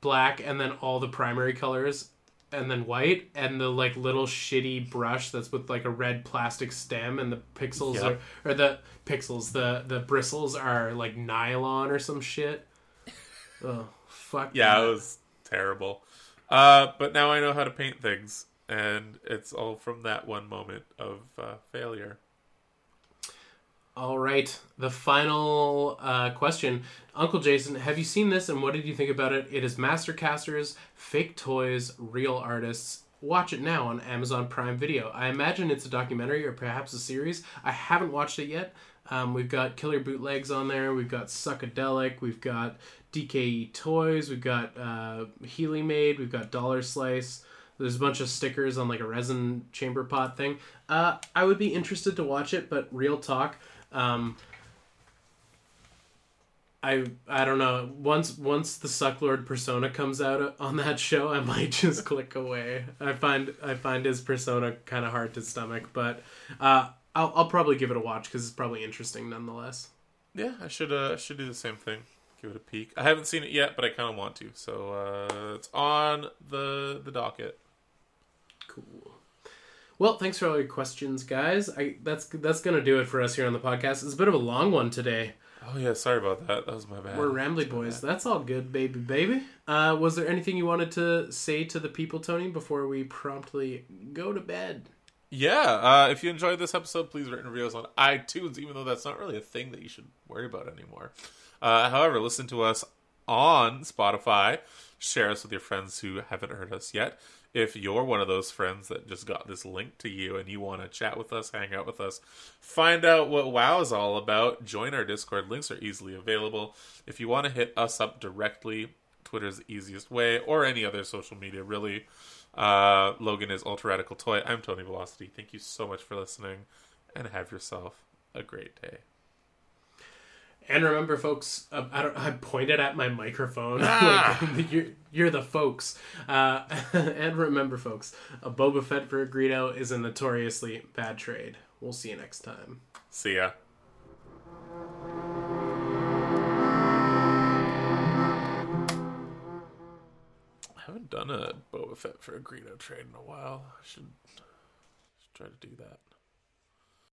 black and then all the primary colors and then white and the like little shitty brush that's with like a red plastic stem and the pixels Yep. are or the pixels the the bristles are like nylon or some shit. Oh, fuck. Yeah, that. it was terrible. Uh, but now I know how to paint things, and it's all from that one moment of uh, failure. All right, the final uh, question, Uncle Jason, have you seen this and what did you think about it? It is Mastercasters, Fake Toys, Real Artists. Watch it now on Amazon Prime Video. I imagine it's a documentary or perhaps a series. I haven't watched it yet. Um, we've got Killer Bootlegs on there. We've got Suckadelic. We've got DKE Toys. We've got uh, Healy Made. We've got Dollar Slice. There's a bunch of stickers on like a resin chamber pot thing. Uh, I would be interested to watch it, but real talk, um, I I don't know. Once once the Sucklord persona comes out on that show, I (laughs) might just click away. I find I find his persona kind of hard to stomach, but uh, I'll I'll probably give it a watch because it's probably interesting nonetheless. Yeah, I should uh, should do the same thing. Give it a peek. I haven't seen it yet, but I kind of want to. So uh, it's on the the docket. Cool. Well, thanks for all your questions, guys. I that's that's gonna do it for us here on the podcast. It's a bit of a long one today. Oh yeah, sorry about that. That was my bad. We're Rambly boys. That's all good, baby, baby. Uh, was there anything you wanted to say to the people, Tony, before we promptly go to bed? Yeah, uh, if you enjoyed this episode, please rate and review us on iTunes, even though that's not really a thing that you should worry about anymore. Uh, however, listen to us on Spotify. Share us with your friends who haven't heard us yet. If you're one of those friends that just got this link to you and you want to chat with us, hang out with us, find out what WoW is all about, join our Discord. Links are easily available. If you want to hit us up directly, Twitter's the easiest way, or any other social media, really. Uh, Logan is Ultra Radical Toy. I'm Tony Velocity. Thank you so much for listening, and have yourself a great day. And remember, folks, uh, I, don't, I pointed at my microphone. (laughs) Ah. like, (laughs) you're, you're the folks. Uh, (laughs) and remember, folks, a Boba Fett for a Greedo is a notoriously bad trade. We'll see you next time. See ya. I haven't done a Boba Fett for a Greedo trade in a while. I should, should try to do that.